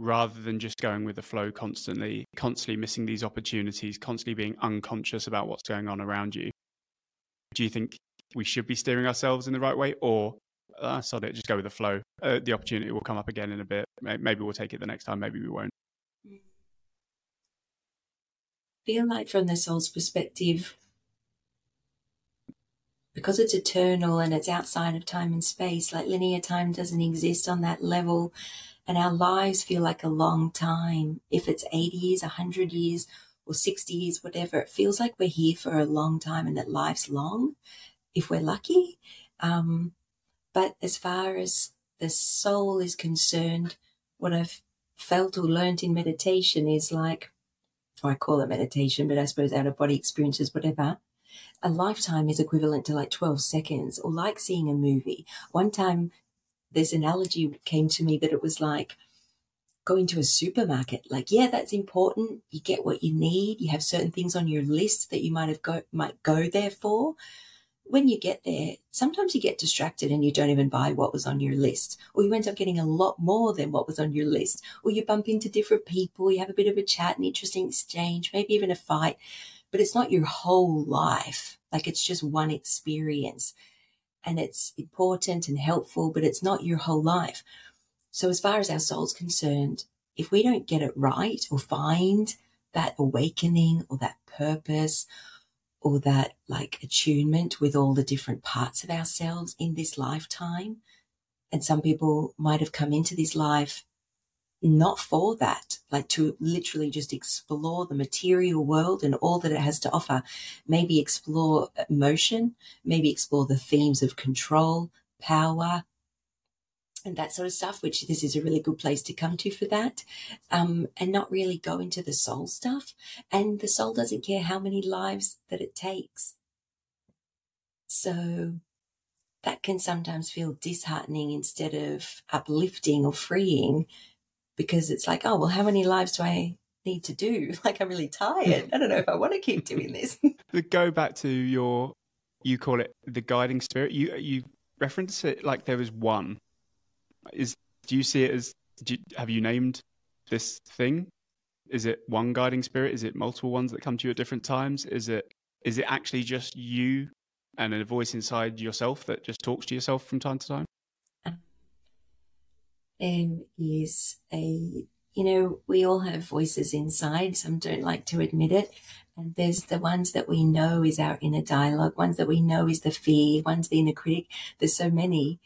A: rather than just going with the flow constantly, constantly missing these opportunities, constantly being unconscious about what's going on around you? Do you think we should be steering ourselves in the right way, or uh, sod it, just go with the flow. Uh, the opportunity will come up again in a bit. Maybe we'll take it the next time. Maybe we won't.
B: Feel like from the soul's perspective, because it's eternal and it's outside of time and space, like linear time doesn't exist on that level. And our lives feel like a long time. If it's 80 years, 100 years, or 60 years, whatever, it feels like we're here for a long time and that life's long if we're lucky. Um, but as far as the soul is concerned, what I've felt or learned in meditation is like, or I call it meditation, but I suppose out of body experiences, whatever, a lifetime is equivalent to like 12 seconds or like seeing a movie. One time, this analogy came to me that it was like going to a supermarket. Like, yeah, that's important. You get what you need. You have certain things on your list that you might have go, might go there for. When you get there, sometimes you get distracted and you don't even buy what was on your list, or you end up getting a lot more than what was on your list, or you bump into different people, you have a bit of a chat, an interesting exchange, maybe even a fight but it's not your whole life. Like it's just one experience and it's important and helpful, but it's not your whole life. So as far as our soul's concerned, if we don't get it right or find that awakening or that purpose or that like attunement with all the different parts of ourselves in this lifetime, and some people might have come into this life not for that, like to literally just explore the material world and all that it has to offer. Maybe explore emotion, maybe explore the themes of control, power, and that sort of stuff, which this is a really good place to come to for that, um, and not really go into the soul stuff. And the soul doesn't care how many lives that it takes. So that can sometimes feel disheartening instead of uplifting or freeing because it's like, oh, well, how many lives do I need to do? [LAUGHS] Like, I'm really tired. I don't know if I want to keep doing this. [LAUGHS]
A: go back to your, you call it the guiding spirit. You you reference it like there was one. Is do you see it as? You, have you named this thing? Is it one guiding spirit? Is it multiple ones that come to you at different times? Is it is it actually just you and a voice inside yourself that just talks to yourself from time to time?
B: um, is a, you know, we all have voices inside. Some don't like to admit it. And there's the ones that we know is our inner dialogue, ones that we know is the fear, ones the inner critic. There's so many.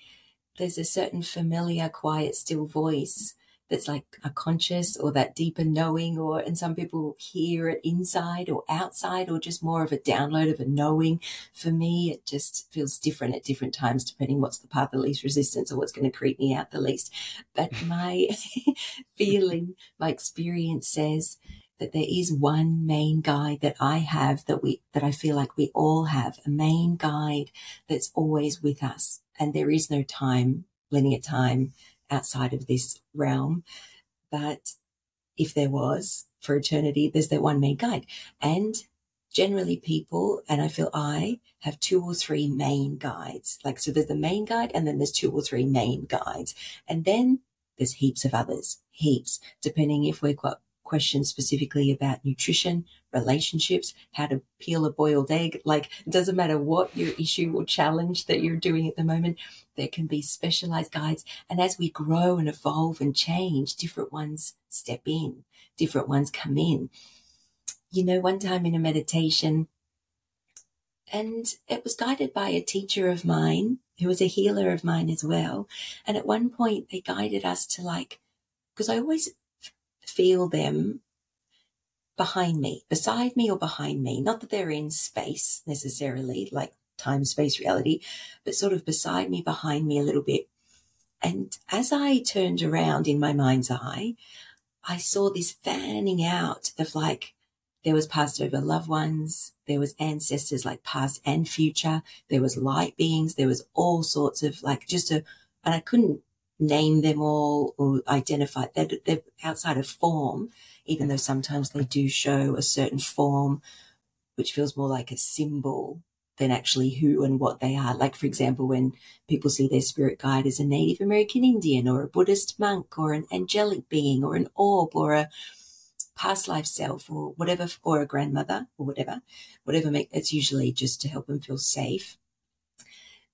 B: There's a certain familiar, quiet, still voice that's like a conscious or that deeper knowing or and some people hear it inside or outside or just more of a download of a knowing. For me it just feels different at different times depending what's the path of least resistance or what's going to creep me out the least. But my [LAUGHS] feeling my experience says that there is one main guide that I have that we that I feel like we all have a main guide that's always with us and there is no time linear time outside of this realm. But if there was for eternity, there's that one main guide. And generally people, and I feel I have two or three main guides. Like, so there's the main guide and then there's two or three main guides. And then there's heaps of others, heaps, depending if got questions specifically about nutrition, relationships, how to peel a boiled egg. Like, it doesn't matter what your issue or challenge that you're doing at the moment, there can be specialized guides. And as we grow and evolve and change, different ones step in, different ones come in. You know, one time in a meditation, and it was guided by a teacher of mine who was a healer of mine as well. And at one point, they guided us to like, because I always feel them behind me, beside me or behind me. Not that they're in space necessarily, like time, space, reality, but sort of beside me, behind me a little bit. And as I turned around in my mind's eye, I saw this fanning out of like, there was passed over loved ones. There was ancestors like past and future. There was light beings. There was all sorts of like just a, and I couldn't name them all or identify they're, they're outside of form, even though sometimes they do show a certain form, which feels more like a symbol than actually who and what they are. Like, for example, when people see their spirit guide as a Native American Indian or a Buddhist monk or an angelic being or an orb or a past life self or whatever, or a grandmother or whatever, whatever make, it's usually just to help them feel safe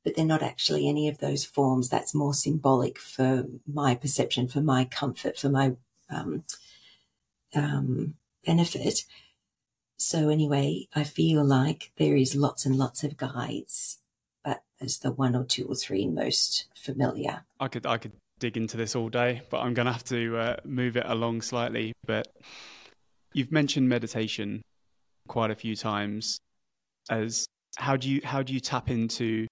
B: but they're not actually any of those forms. That's more symbolic for my perception, for my comfort, for my um, um, benefit. So anyway, I feel like there is lots and lots of guides, but there's the one or two or three most familiar.
A: I could I could dig into this all day, but I'm going to have to uh, move it along slightly. But you've mentioned meditation quite a few times. As how do you how do you tap into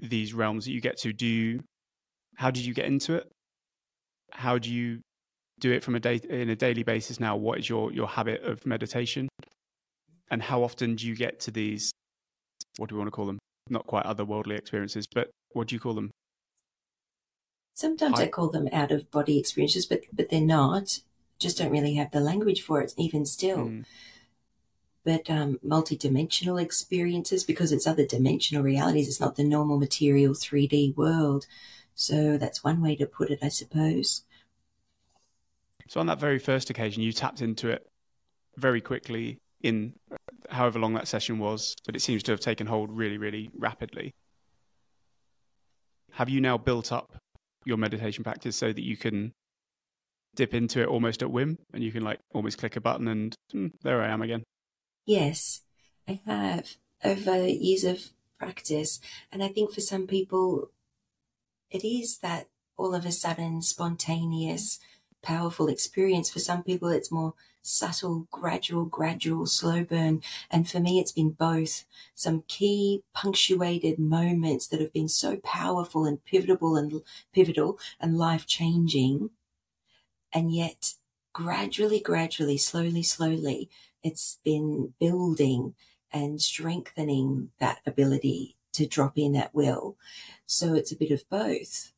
A: these realms that you get to do you, how did you get into it how do you do it from a day in a daily basis now what is your your habit of meditation and how often do you get to these what do we want to call them? Not quite otherworldly experiences, but what do you call them?
B: Sometimes I, I call them out of body experiences, but but they're not. Just don't really have the language for it, even still. Mm. But um, multi-dimensional experiences, because it's other dimensional realities. It's not the normal material 3D world. So that's one way to put it, I suppose.
A: So on that very first occasion, you tapped into it very quickly in however long that session was, but it seems to have taken hold really, really rapidly. Have you now built up your meditation practice so that you can dip into it almost at whim and you can like almost click a button and hmm, there I am again?
B: Yes, I have over years of practice. And I think for some people, it is that all of a sudden spontaneous, powerful experience. For some people, it's more subtle, gradual, gradual, slow burn. And for me, it's been both some key punctuated moments that have been so powerful and pivotal and pivotal and life changing. And yet gradually, gradually, slowly, slowly, it's been building and strengthening that ability to drop in at will. So it's a bit of both.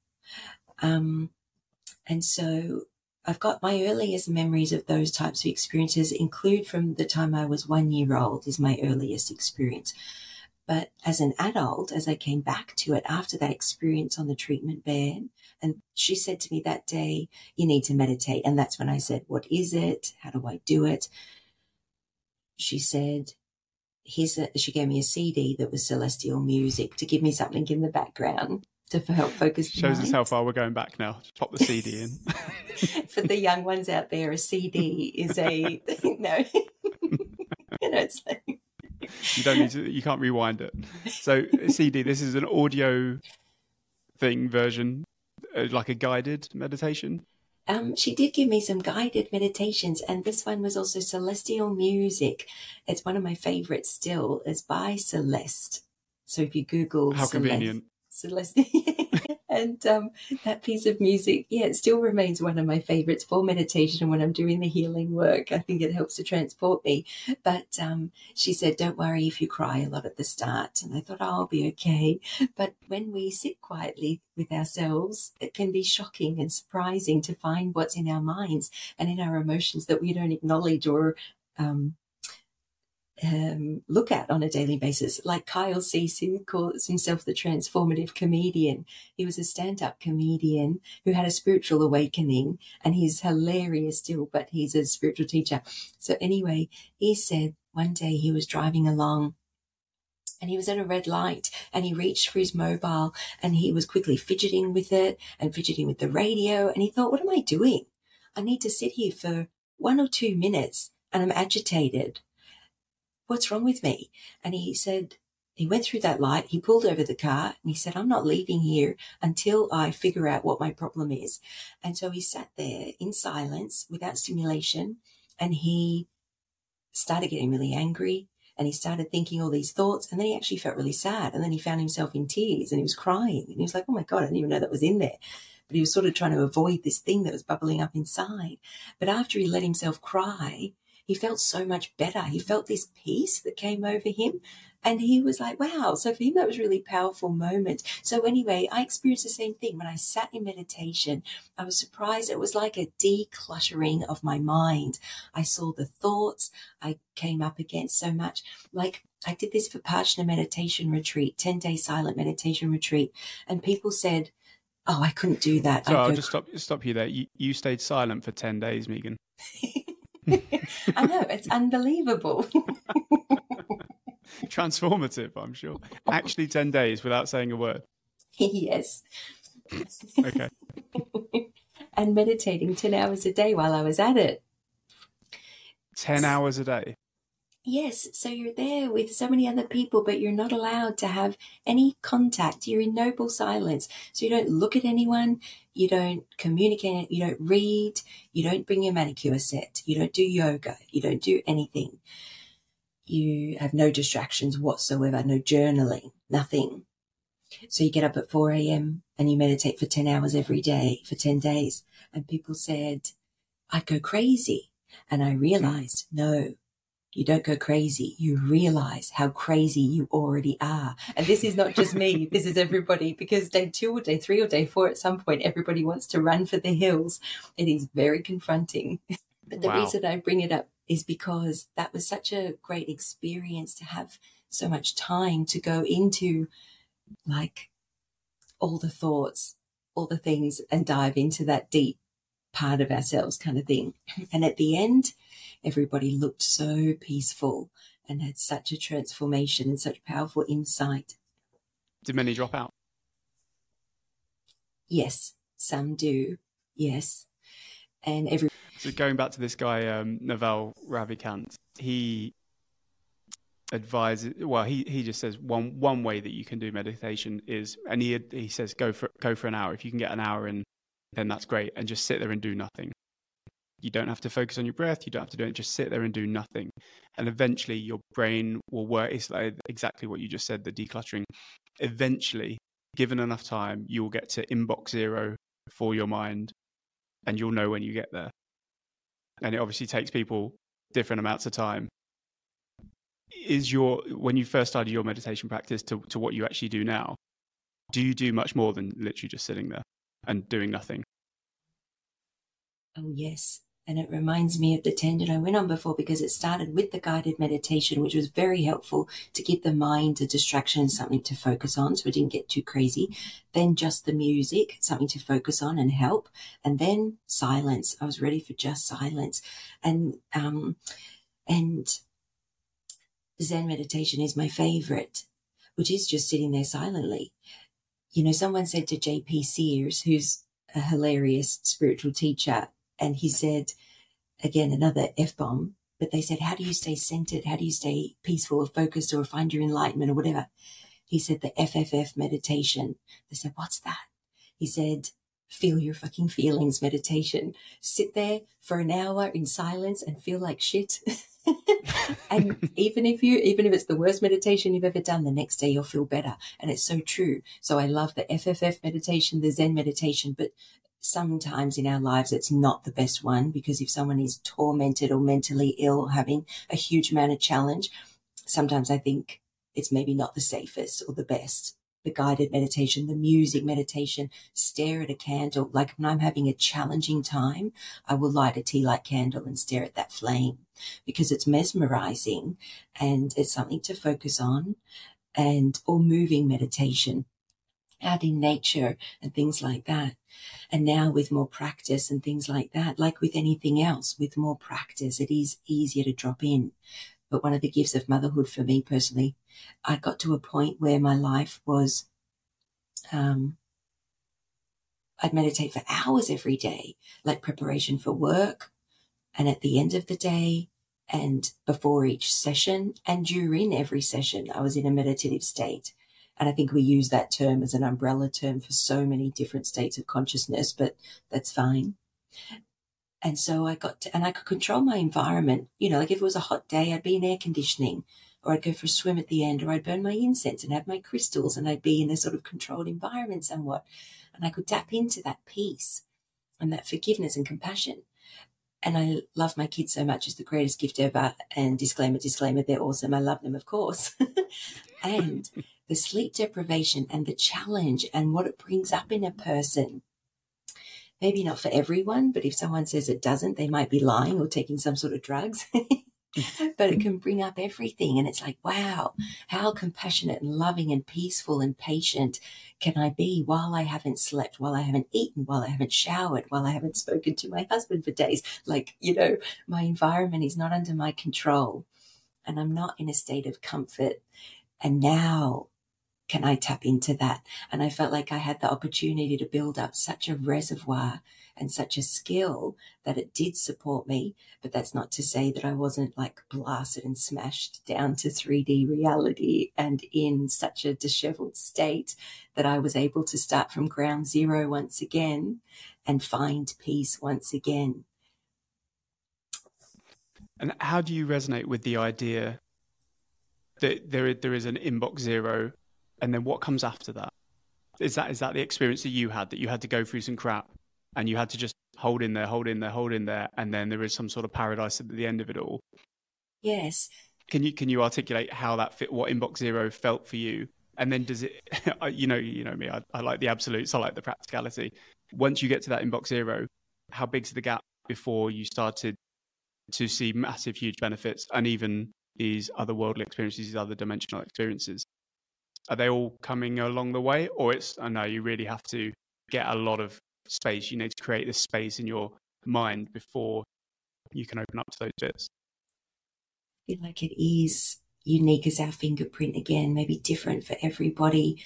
B: Um, and so I've got my earliest memories of those types of experiences include from the time I was one year old is my earliest experience. But as an adult, as I came back to it after that experience on the treatment bed, and she said to me that day, you need to meditate. And that's when I said, what is it? How do I do it? She said, here's a, she gave me a CD that was celestial music to give me something in the background to help focus.
A: Shows us how far we're going back now. Just pop the CD in. [LAUGHS]
B: For the young ones out there, a CD is a [LAUGHS] no. [LAUGHS] you know, it's like
A: you don't need to. You can't rewind it. So CD. This is an audio thing version, uh, like a guided meditation.
B: Um, she did give me some guided meditations, and this one was also celestial music. It's one of my favorites still. It's by Celeste. So if you Google
A: how Celeste, convenient,
B: Celeste. [LAUGHS] and um, that piece of music, yeah, it still remains one of my favorites for meditation when I'm doing the healing work. I think it helps to transport me. But um, she said, don't worry if you cry a lot at the start. And I thought, oh, I'll be okay. But when we sit quietly with ourselves, it can be shocking and surprising to find what's in our minds and in our emotions that we don't acknowledge or um, um, look at on a daily basis. Like Kyle Cease, who calls himself the transformative comedian. He was a stand up comedian who had a spiritual awakening and he's hilarious still, but he's a spiritual teacher. So, anyway, he said one day he was driving along and he was at a red light and he reached for his mobile and he was quickly fidgeting with it and fidgeting with the radio. And he thought, what am I doing? I need to sit here for one or two minutes and I'm agitated what's wrong with me? And he said, he went through that light, he pulled over the car and he said, I'm not leaving here until I figure out what my problem is. And so he sat there in silence without stimulation and he started getting really angry and he started thinking all these thoughts and then he actually felt really sad and then he found himself in tears and he was crying and he was like, Oh my God, I didn't even know that was in there. But he was sort of trying to avoid this thing that was bubbling up inside. But after he let himself cry, he felt so much better. He felt this peace that came over him. And he was like, wow. So for him, that was really powerful moment. So anyway, I experienced the same thing when I sat in meditation. I was surprised. It was like a decluttering of my mind. I saw the thoughts I came up against so much. Like I did this Vipassana meditation retreat, 10 day silent meditation retreat. And people said, Oh, I couldn't do that.
A: So I'll just stop, stop you there. You, you stayed silent for 10 days, Meagan. [LAUGHS] [LAUGHS]
B: I know, it's unbelievable. [LAUGHS]
A: Transformative, I'm sure. Actually, 10 days without saying a word.
B: Yes.
A: okay. [LAUGHS]
B: and meditating 10 hours a day while I was at it.
A: 10 hours a day?
B: Yes, so you're there with so many other people, but you're not allowed to have any contact. You're in noble silence. So you don't look at anyone, you don't communicate, you don't read, you don't bring your manicure set, you don't do yoga, you don't do anything. You have no distractions whatsoever, no journaling, nothing. So you get up at 4 a.m. and you meditate for 10 hours every day for 10 days. And people said, I'd go crazy. And I realized, no, you don't go crazy. You realize how crazy you already are. And this is not just me. [LAUGHS] this is everybody because day two or day three or day four, at some point, everybody wants to run for the hills. It is very confronting. [LAUGHS] but the wow. reason I bring it up is because that was such a great experience to have so much time to go into like all the thoughts, all the things and dive into that deep part of ourselves kind of thing. [LAUGHS] And at the end, everybody looked so peaceful and had such a transformation and such powerful insight.
A: Did many drop out?
B: Yes, some do. Yes. And every.
A: So going back to this guy, um, Naval Ravikant, he advises. Well, he, he just says one one way that you can do meditation is, and he he says go for go for an hour. If you can get an hour in, then that's great, and just sit there and do nothing. You don't have to focus on your breath. You don't have to do it. Just sit there and do nothing. And eventually your brain will work. It's like exactly what you just said, the decluttering. Eventually, given enough time, you will get to inbox zero for your mind and you'll know when you get there. And it obviously takes people different amounts of time. Is your, when you first started your meditation practice to, to what you actually do now, do you do much more than literally just sitting there and doing nothing?
B: Oh, yes. And it reminds me of the tangent I went on before because it started with the guided meditation, which was very helpful to give the mind a distraction and something to focus on so it didn't get too crazy. Then just the music, something to focus on and help. And then silence. I was ready for just silence. And, um, and Zen meditation is my favorite, which is just sitting there silently. You know, someone said to JP Sears, who's a hilarious spiritual teacher, and he said, again, another F bomb, but they said, How do you stay centered? How do you stay peaceful or focused or find your enlightenment or whatever? He said, The FFF meditation. They said, What's that? He said, Feel your fucking feelings meditation. Sit there for an hour in silence and feel like shit. [LAUGHS] and even if you, even if it's the worst meditation you've ever done, the next day you'll feel better. And it's so true. So I love the FFF meditation, the Zen meditation, but sometimes in our lives it's not the best one because if someone is tormented or mentally ill or having a huge amount of challenge, sometimes I think it's maybe not the safest or the best. The guided meditation, the music meditation, stare at a candle. Like when I'm having a challenging time, I will light a tea light candle and stare at that flame because it's mesmerizing and it's something to focus on and or moving meditation in nature and things like that. And now with more practice and things like that, like with anything else, with more practice, it is easier to drop in. But one of the gifts of motherhood for me personally, I got to a point where my life was, um, I'd meditate for hours every day, like preparation for work. And at the end of the day, and before each session, and during every session, I was in a meditative state. And I think we use that term as an umbrella term for so many different states of consciousness, but that's fine. And so I got to, and I could control my environment. You know, like if it was a hot day, I'd be in air conditioning or I'd go for a swim at the end or I'd burn my incense and have my crystals and I'd be in a sort of controlled environment somewhat. And I could tap into that peace and that forgiveness and compassion. And I love my kids so much. It's the greatest gift ever. And disclaimer, disclaimer, they're awesome. I love them, of course. [LAUGHS] and the sleep deprivation and the challenge and what it brings up in a person. Maybe not for everyone, but if someone says it doesn't, they might be lying or taking some sort of drugs. [LAUGHS] but it can bring up everything. And it's like, wow, how compassionate and loving and peaceful and patient can I be while I haven't slept, while I haven't eaten, while I haven't showered, while I haven't spoken to my husband for days? Like, you know, my environment is not under my control and I'm not in a state of comfort. And now can I tap into that? And I felt like I had the opportunity to build up such a reservoir and such a skill that it did support me. But that's not to say that I wasn't like blasted and smashed down to 3D reality and in such a disheveled state that I was able to start from ground zero once again and find peace once again.
A: And how do you resonate with the idea that there there is an inbox zero and then what comes after that? Is that is that the experience that you had that you had to go through some crap and you had to just hold in there, hold in there, hold in there, and then there is some sort of paradise at the end of it all?
B: Yes.
A: Can you can you articulate how that fit? What inbox zero felt for you? And then does it? [LAUGHS] You know, you know me. I, I like the absolutes. I like the practicality. Once you get to that inbox zero, how big's the gap before you started to see massive, huge benefits, and even these other worldly experiences, these other dimensional experiences? Are they all coming along the way, or it's? Oh, I know you really have to get a lot of space. You need to create this space in your mind before you can open up to those bits.
B: I feel like it is unique as our fingerprint again, maybe different for everybody.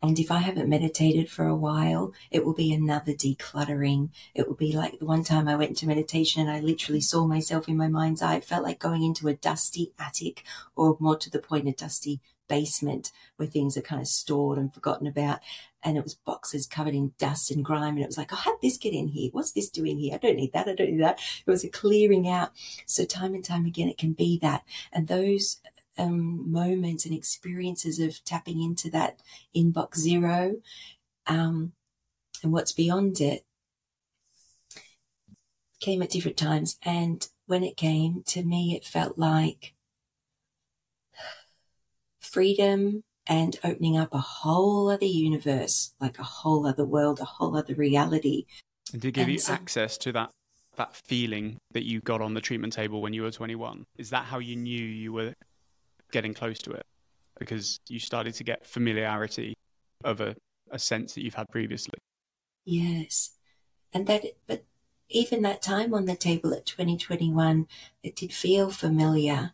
B: And if I haven't meditated for a while, it will be another decluttering. It will be like the one time I went into meditation and I literally saw myself in my mind's eye. It felt like going into a dusty attic or more to the point, a dusty basement where things are kind of stored and forgotten about. And it was boxes covered in dust and grime. And it was like, oh, how this get in here? What's this doing here? I don't need that. I don't need that. It was a clearing out. So time and time again, it can be that. And those um, moments and experiences of tapping into that inbox zero um, and what's beyond it came at different times. And when it came to me, it felt like freedom and opening up a whole other universe, like a whole other world, a whole other reality.
A: And to give and you so, access to that that feeling that you got on the treatment table when you were 21. Is that how you knew you were getting close to it because you started to get familiarity of a, a sense that you've had previously.
B: Yes. And that, but even that time on the table at 2021, it did feel familiar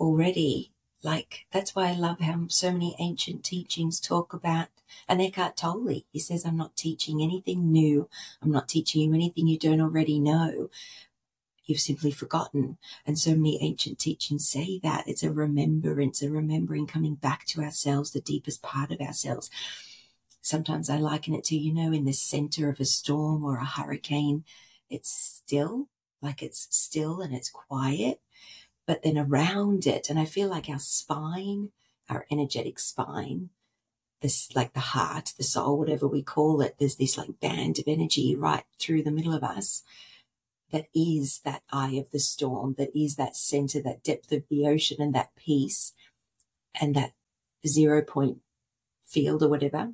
B: already. Like, that's why I love how so many ancient teachings talk about, and Eckhart Tolle, he says, I'm not teaching anything new. I'm not teaching you anything you don't already know you've simply forgotten. And so many ancient teachings say that it's a remembrance, a remembering coming back to ourselves, the deepest part of ourselves. Sometimes I liken it to, you know, in the center of a storm or a hurricane, it's still, like it's still and it's quiet, but then around it, and I feel like our spine, our energetic spine, this like the heart, the soul, whatever we call it, there's this like band of energy right through the middle of us that is that eye of the storm, that is that center, that depth of the ocean and that peace and that zero point field or whatever.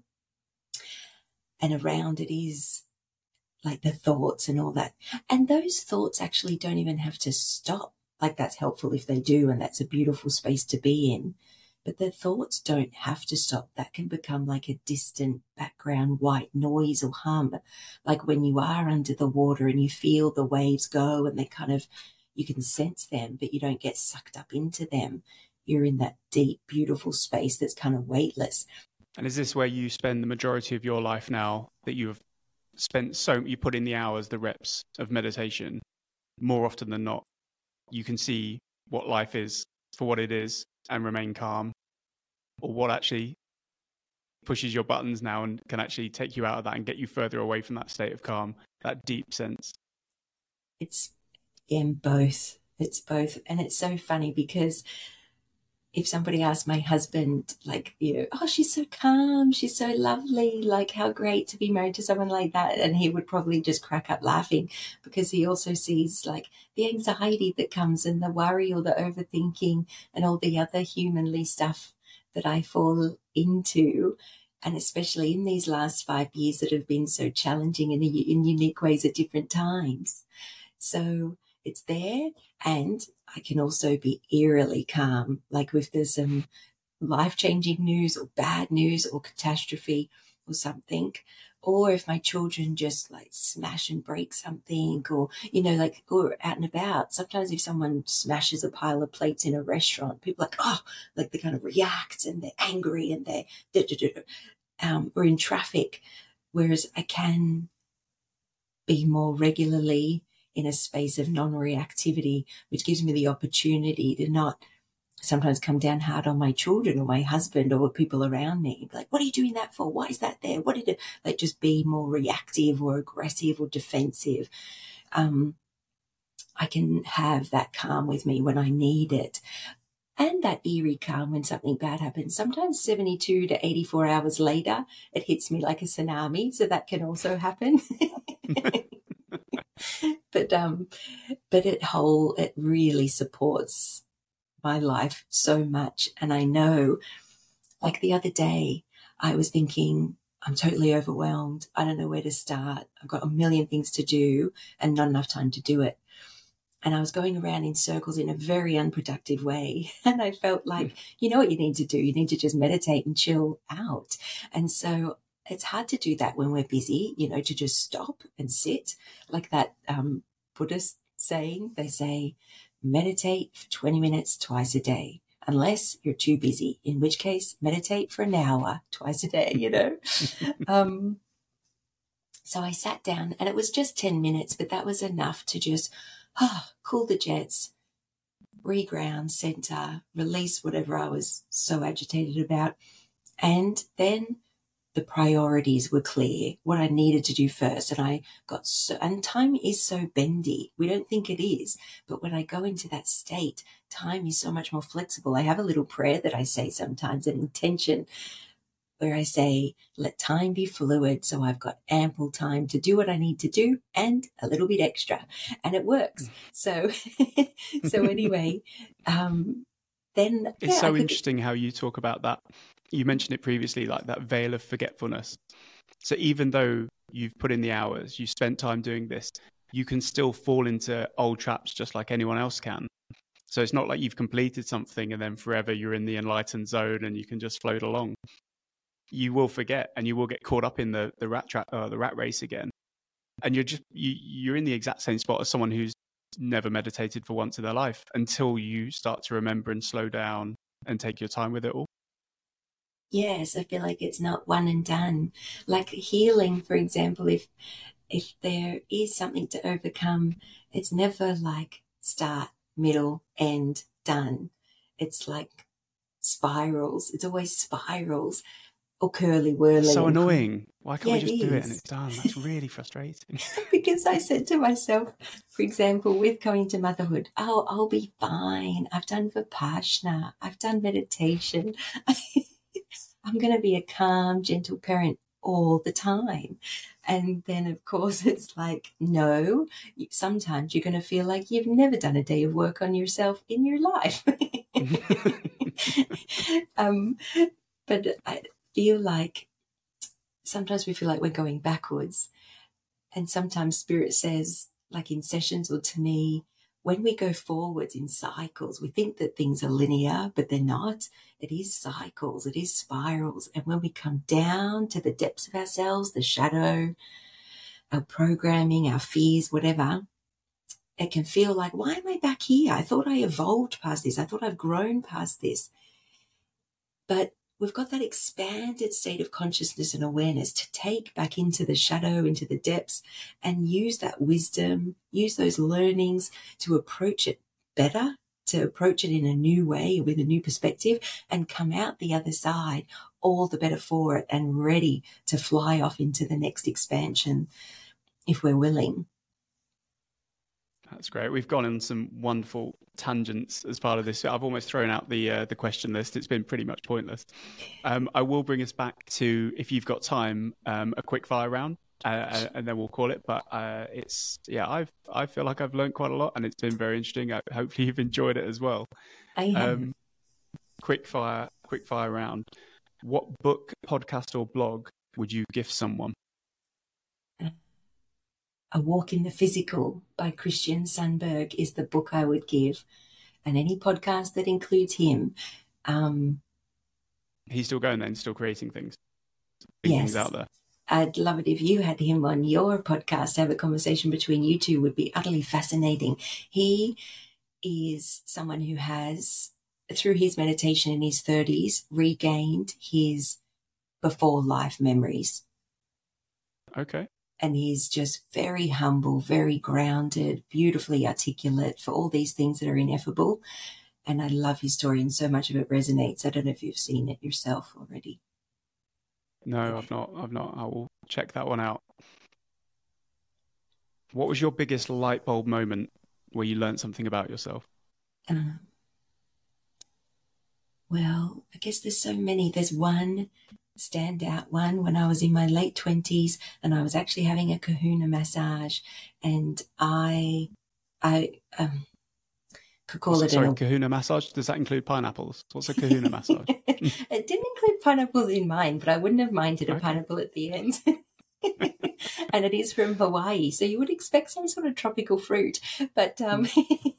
B: And around it is like the thoughts and all that. And those thoughts actually don't even have to stop. Like that's helpful if they do. And that's a beautiful space to be in but the thoughts don't have to stop. That can become like a distant background white noise or hum, like when you are under the water and you feel the waves go and they kind of, you can sense them, but you don't get sucked up into them. You're in that deep, beautiful space that's kind of weightless.
A: And is this where you spend the majority of your life now that you have spent so, you put in the hours, the reps of meditation more often than not? You can see what life is for what it is and remain calm. Or what actually pushes your buttons now and can actually take you out of that and get you further away from that state of calm that deep sense.
B: It's in both. It's both. And it's so funny because if somebody asked my husband, like, you know, oh, she's so calm, she's so lovely, like, how great to be married to someone like that. And he would probably just crack up laughing because he also sees, like, the anxiety that comes and the worry or the overthinking and all the other humanly stuff that I fall into. And especially in these last five years that have been so challenging in, in unique ways at different times. So it's there. And I can also be eerily calm, like if there's some life changing news or bad news or catastrophe or something. Or if my children just like smash and break something, or, you know, like, or out and about. Sometimes if someone smashes a pile of plates in a restaurant, people like, oh, like they kind of react and they're angry and they're, um, or in traffic. Whereas I can be more regularly in a space of non reactivity, which gives me the opportunity to not sometimes come down hard on my children or my husband or people around me. Like, what are you doing that for? Why is that there? What did it like just be more reactive or aggressive or defensive? Um, I can have that calm with me when I need it. And that eerie calm when something bad happens. Sometimes 72 to 84 hours later, it hits me like a tsunami. So that can also happen. [LAUGHS] [LAUGHS] [LAUGHS] but um, but it whole it really supports my life so much. And I know, like the other day, I was thinking, I'm totally overwhelmed. I don't know where to start. I've got a million things to do and not enough time to do it. And I was going around in circles in a very unproductive way. [LAUGHS] And I felt like, hmm. you know what you need to do? You need to just meditate and chill out. And so it's hard to do that when we're busy, you know, to just stop and sit like that um, Buddhist saying. They say, meditate for 20 minutes twice a day, unless you're too busy, in which case, meditate for an hour twice a day, you know? [LAUGHS] um, so I sat down and it was just 10 minutes, but that was enough to just oh, cool the jets, reground, center, release whatever I was so agitated about. And then the priorities were clear, what I needed to do first. And I got so, and time is so bendy. We don't think it is. But when I go into that state, time is so much more flexible. I have a little prayer that I say sometimes, an intention where I say, let time be fluid. So I've got ample time to do what I need to do and a little bit extra. And it works. So, [LAUGHS] so anyway, um, then
A: it's yeah, so interesting how you talk about that you mentioned it previously, like that veil of forgetfulness. So even though you've put in the hours, you spent time doing this, you can still fall into old traps just like anyone else can. So it's not like you've completed something and then forever you're in the enlightened zone and you can just float along. You will forget and you will get caught up in the the rat trap uh, the rat race again. And you're just you you're in the exact same spot as someone who's never meditated for once in their life until you start to remember and slow down and take your time with it all.
B: Yes, I feel like it's not one and done. Like healing, for example, if if there is something to overcome, it's never like start, middle, end, done. It's like spirals. It's always spirals or curly whirly.
A: So annoying. Why can't yeah, we just it do it and it's done? That's [LAUGHS] really frustrating. [LAUGHS]
B: because I said to myself, for example, with coming to motherhood, oh, I'll be fine. I've done Vipassana. I've done meditation. [LAUGHS] I'm going to be a calm, gentle parent all the time. And then, of course, [LAUGHS] it's like, no, sometimes you're going to feel like you've never done a day of work on yourself in your life. [LAUGHS] um, but I feel like sometimes we feel like we're going backwards. And sometimes Spirit says, like in sessions or to me, when we go forwards in cycles, we think that things are linear, but they're not. It is cycles, it is spirals. And when we come down to the depths of ourselves, the shadow, our programming, our fears, whatever, it can feel like, why am I back here? I thought I evolved past this. I thought I've grown past this. But we've got that expanded state of consciousness and awareness to take back into the shadow, into the depths, and use that wisdom, use those learnings to approach it better, to approach it in a new way with a new perspective, and come out the other side all the better for it and ready to fly off into the next expansion if we're willing.
A: That's great. We've gone on some wonderful tangents as part of this. I've almost thrown out the uh, the question list. It's been pretty much pointless. Um, I will bring us back to, if you've got time, um, a quick fire round, uh, uh and then we'll call it. But uh, it's yeah, I've I feel like I've learned quite a lot, and it's been very interesting. I, hopefully, you've enjoyed it as well.
B: I have. Um,
A: quick fire, quick fire round. What book, podcast, or blog would you gift someone?
B: A Walk in the Physical by Christian Sundberg is the book I would give. And any podcast that includes him. Um,
A: He's still going then, still creating things.
B: Yes.
A: Things out there.
B: I'd love it if you had him on your podcast. Have a conversation between you two would be utterly fascinating. He is someone who has, through his meditation in his 30s, regained his before life memories.
A: Okay
B: and he's just very humble, very grounded, beautifully articulate for all these things that are ineffable. And I love his story, and so much of it resonates. I don't know if you've seen it yourself already.
A: No, I've not. I've not. I will check that one out. What was your biggest light bulb moment where you learned something about yourself? Um,
B: well, I guess there's so many. There's one standout one when I was in my late 20s and I was actually having a kahuna massage and I I um, could call it
A: Sorry,
B: an
A: kahuna massage. Does that include pineapples? What's a kahuna massage? [LAUGHS]
B: it didn't include pineapples in mine, but I wouldn't have minded a pineapple at the end. [LAUGHS] and it is from Hawaii, so you would expect some sort of tropical fruit. But um, [LAUGHS]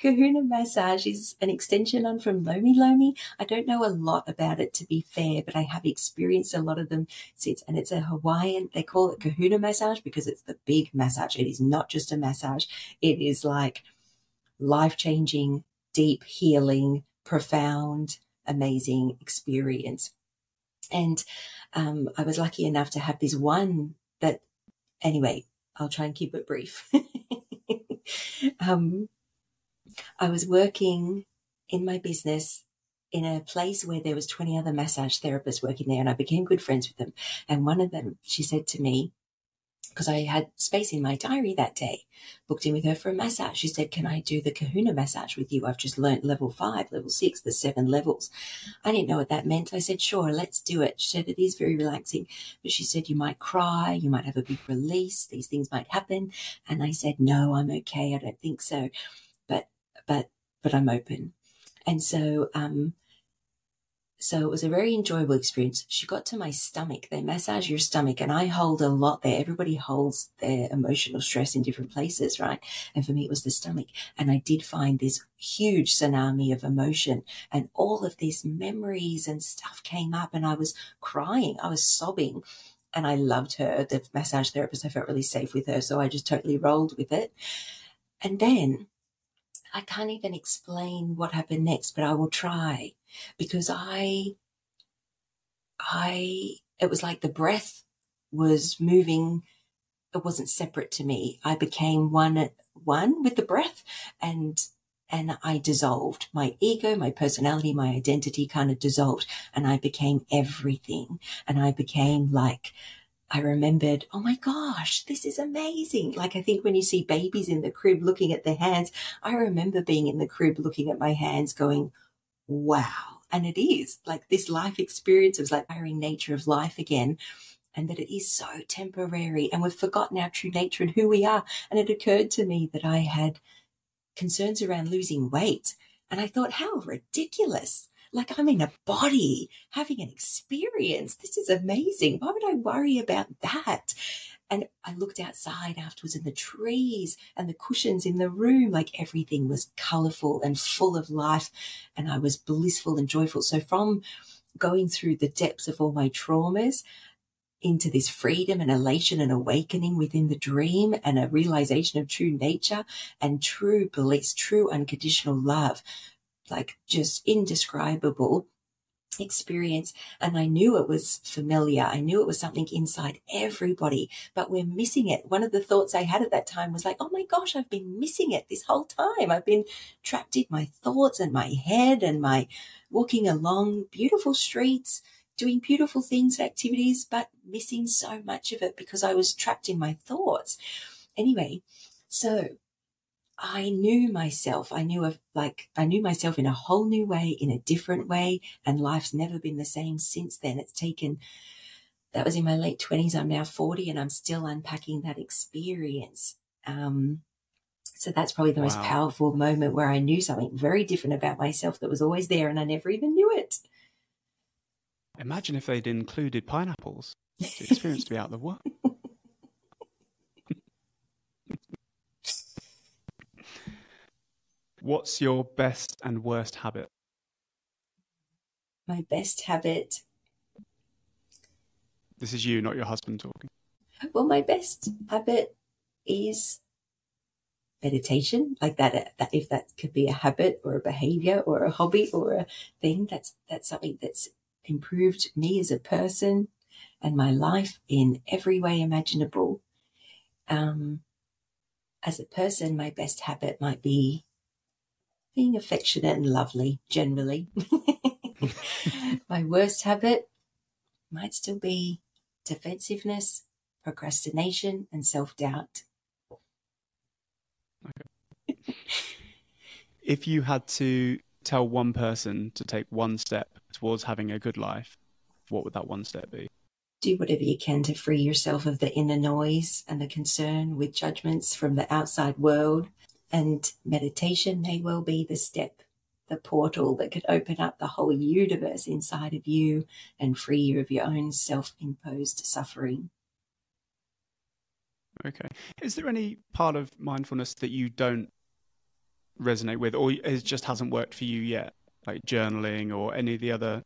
B: kahuna massage is an extension on from Lomi Lomi. I don't know a lot about it to be fair, but I have experienced a lot of them since. And it's a Hawaiian, they call it kahuna massage because it's the big massage. It is not just a massage, it is like life changing, deep healing, profound, amazing experience. And um, I was lucky enough to have this one that, anyway, I'll try and keep it brief. [LAUGHS] um, I was working in my business in a place where there was 20 other massage therapists working there and I became good friends with them. And one of them, she said to me, because I had space in my diary that day, booked in with her for a massage. She said, Can I do the kahuna massage with you? I've just learnt level five, level six, the seven levels. I didn't know what that meant. I said, Sure, let's do it. She said, It is very relaxing. But she said, You might cry, you might have a big release, these things might happen. And I said, No, I'm okay. I don't think so. But, but, I'm open. And so, um, so it was a very enjoyable experience. She got to my stomach. They massage your stomach, and I hold a lot there. Everybody holds their emotional stress in different places, right? And for me, it was the stomach. And I did find this huge tsunami of emotion, and all of these memories and stuff came up, and I was crying. I was sobbing. And I loved her, the massage therapist. I felt really safe with her. So I just totally rolled with it. And then I can't even explain what happened next, but I will try because I, I, it was like the breath was moving. It wasn't separate to me. I became one, one with the breath and, and I dissolved my ego, my personality, my identity kind of dissolved and I became everything. And I became like, I remembered, oh my gosh, this is amazing. Like I think when you see babies in the crib looking at their hands, I remember being in the crib looking at my hands going, wow. And it is like this life experience of like hiring nature of life again. And that it is so temporary and we've forgotten our true nature and who we are. And it occurred to me that I had concerns around losing weight. And I thought, how ridiculous. Like I'm in a body having an experience. This is amazing. Why would I worry about that? And I looked outside afterwards and the trees and the cushions in the room, like everything was colorful and full of life. And I was blissful and joyful. So from going through the depths of all my traumas, into this freedom and elation and awakening within the dream and a realization of true nature and true bliss, true unconditional love, like just indescribable experience. And I knew it was familiar. I knew it was something inside everybody, but we're missing it. One of the thoughts I had at that time was like, oh my gosh, I've been missing it this whole time. I've been trapped in my thoughts and my head and my walking along beautiful streets doing beautiful things activities, but missing so much of it because I was trapped in my thoughts. Anyway, so I knew myself. I knew of like, I knew myself in a whole new way, in a different way, and life's never been the same since then. It's taken, that was in my late 20s. I'm now 40 and I'm still unpacking that experience. Um, so that's probably the wow. most powerful moment where I knew something very different about myself that was always there and I never even knew it.
A: Imagine if they'd included pineapples. The [LAUGHS] experience to be out of the what? What's your best and worst habit?
B: My best habit.
A: This is you, not your husband talking.
B: Well, my best habit is meditation, like that. That if that could be a habit or a behavior or a hobby or a thing, that's that's something that's improved me as a person and my life in every way imaginable. Um, as a person, my best habit might be being affectionate and lovely generally. [LAUGHS] my worst habit might still be defensiveness, procrastination, and self doubt.
A: Okay. [LAUGHS] if you had to tell one person to take one step towards having a good life, what would that one step be?
B: Do whatever you can to free yourself of the inner noise and the concern with judgments from the outside world. And meditation may well be the step, the portal that could open up the whole universe inside of you and free you of your own self imposed suffering.
A: Okay. Is there any part of mindfulness that you don't resonate with, or it just hasn't worked for you yet? Like journaling or any of the other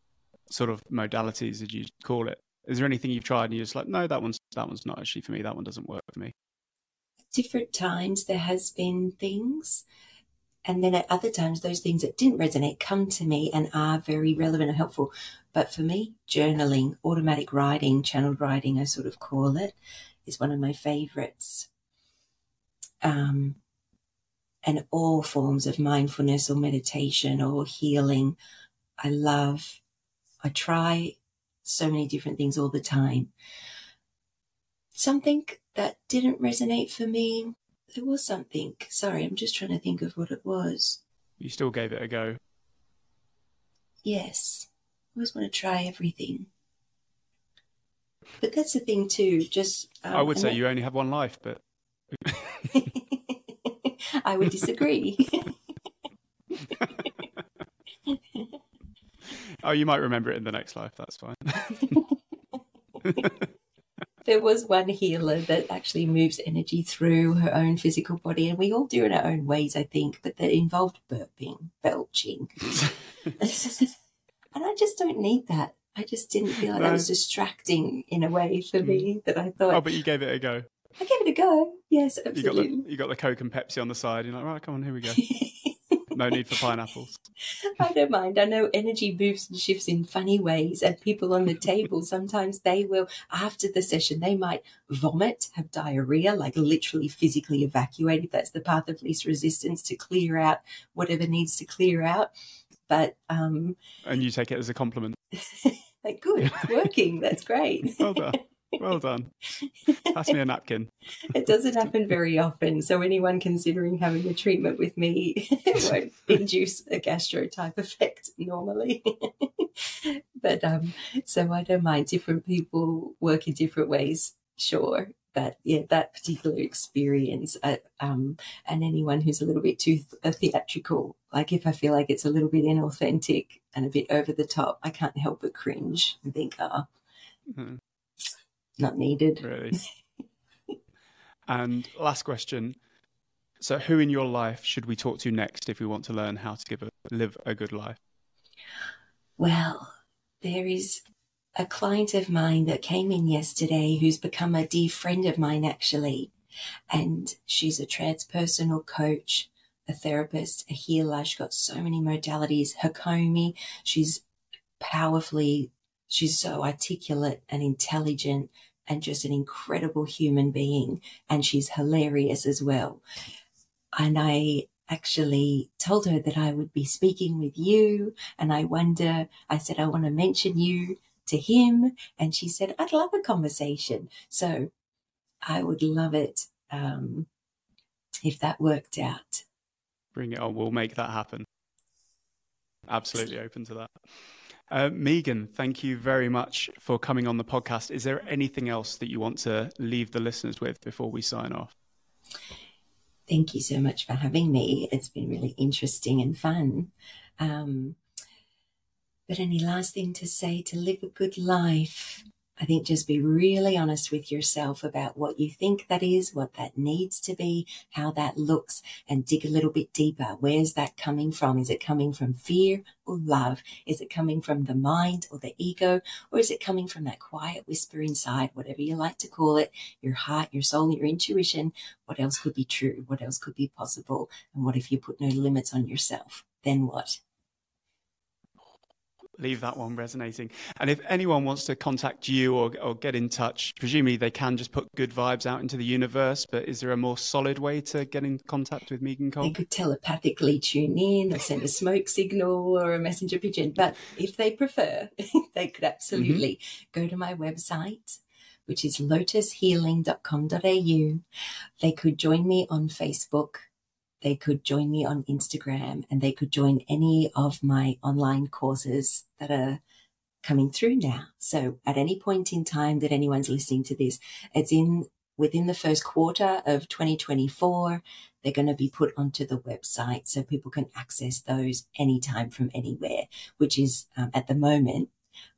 A: sort of modalities, as you call it? Is there anything you've tried and you're just like, no, that one's that one's not actually for me. That one doesn't work for me.
B: Different times there has been things, and then at other times those things that didn't resonate come to me and are very relevant and helpful. But for me, journaling, automatic writing, channeled writing, I sort of call it, is one of my favorites. Um, and all forms of mindfulness or meditation or healing, I love. I try so many different things all the time. Something that didn't resonate for me, there was something. Sorry, I'm just trying to think of what it was.
A: You still gave it a go.
B: Yes. I always want to try everything. But that's the thing too. Just
A: um, I would say you only have one life, but [LAUGHS]
B: I would disagree. [LAUGHS]
A: oh, you might remember it in the next life. That's fine. [LAUGHS]
B: there was one healer that actually moves energy through her own physical body, and we all do in our own ways, I think, but that involved burping, belching. [LAUGHS] and I just don't need that. I just didn't feel like no. that was distracting in a way for me mm. that I thought.
A: Oh, but you gave it a go.
B: I gave it a go. Yes, absolutely.
A: You got the, you got the Coke and Pepsi on the side. You're like, right, come on, here we go. [LAUGHS] no need for pineapples. [LAUGHS]
B: I don't mind. I know energy moves and shifts in funny ways, and people on the table [LAUGHS] sometimes they will, after the session, they might vomit, have diarrhea, like literally physically evacuate if that's the path of least resistance to clear out whatever needs to clear out. But um,
A: and you take it as a compliment. [LAUGHS]
B: like, good, it's working. That's great.
A: well done. Well done. Pass me a napkin. [LAUGHS]
B: it doesn't happen very often. So anyone considering having a treatment with me [LAUGHS] won't [LAUGHS] induce a gastro type effect normally. but um, so I don't mind. Different people work in different ways, sure. But yeah, that particular experience, uh, um, and anyone who's a little bit too th- theatrical, like if I feel like it's a little bit inauthentic and a bit over the top, I can't help but cringe and think, ah, oh, mm-hmm not needed.
A: Really. and last question. So, who in your life should we talk to next if we want to learn how to give a, live a good life?
B: Well, there is a client of mine that came in yesterday who's become a dear friend of mine, actually. And she's a transpersonal coach, a therapist, a healer. She's got so many modalities. Hakomi, she's powerfully She's so articulate and intelligent and just an incredible human being. And she's hilarious as well. And I actually told her that I would be speaking with you. And I wonder, I said, I want to mention you to him. And she said, I'd love a conversation. So I would love it um, if that worked out.
A: Bring it on. We'll make that happen. Absolutely open to that. Uh, Meagan, thank you very much for coming on the podcast. Is there anything else that you want to leave the listeners with before we sign off?
B: Thank you so much for having me. It's been really interesting and fun. Um, but any last thing to say to live a good life? I think just be really honest with yourself about what you think that is, what that needs to be, how that looks, and dig a little bit deeper. Where's that coming from? Is it coming from fear or love? Is it coming from the mind or the ego? Or is it coming from that quiet whisper inside, whatever you like to call it, your heart, your soul, your intuition? What else could be true? What else could be possible? And what if you put no limits on yourself? Then what?
A: Leave that one resonating. And if anyone wants to contact you or, or get in touch, presumably they can just put good vibes out into the universe. But is there a more solid way to get in contact with Meagan Cohn?
B: They could telepathically tune in or send a smoke signal or a messenger pigeon. But if they prefer, [LAUGHS] they could absolutely mm-hmm. go to my website. Which is lotushealing.com.au. They could join me on Facebook they could join me on Instagram and they could join any of my online courses that are coming through now. So at any point in time that anyone's listening to this, it's in within the first quarter of 2024. They're going to be put onto the website so people can access those anytime from anywhere, which is um, at the moment,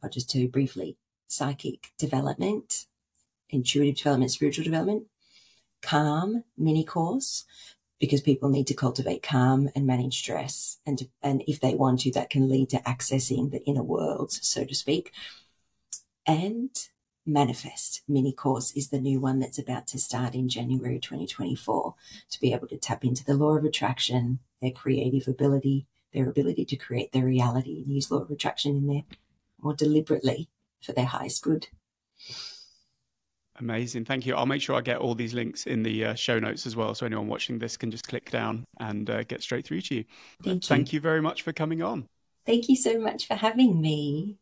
B: I'll just you briefly, psychic development, intuitive development, spiritual development, calm mini course, because people need to cultivate calm and manage stress. And, and if they want to, that can lead to accessing the inner world, so to speak. And manifest mini course is the new one that's about to start in January 2024 to be able to tap into the law of attraction, their creative ability, their ability to create their reality and use law of attraction in there more deliberately for their highest good.
A: Amazing. Thank you. I'll make sure I get all these links in the uh, show notes as well. So anyone watching this can just click down and uh, get straight through to you.
B: Thank you.
A: Thank you very much for coming on.
B: Thank you so much for having me.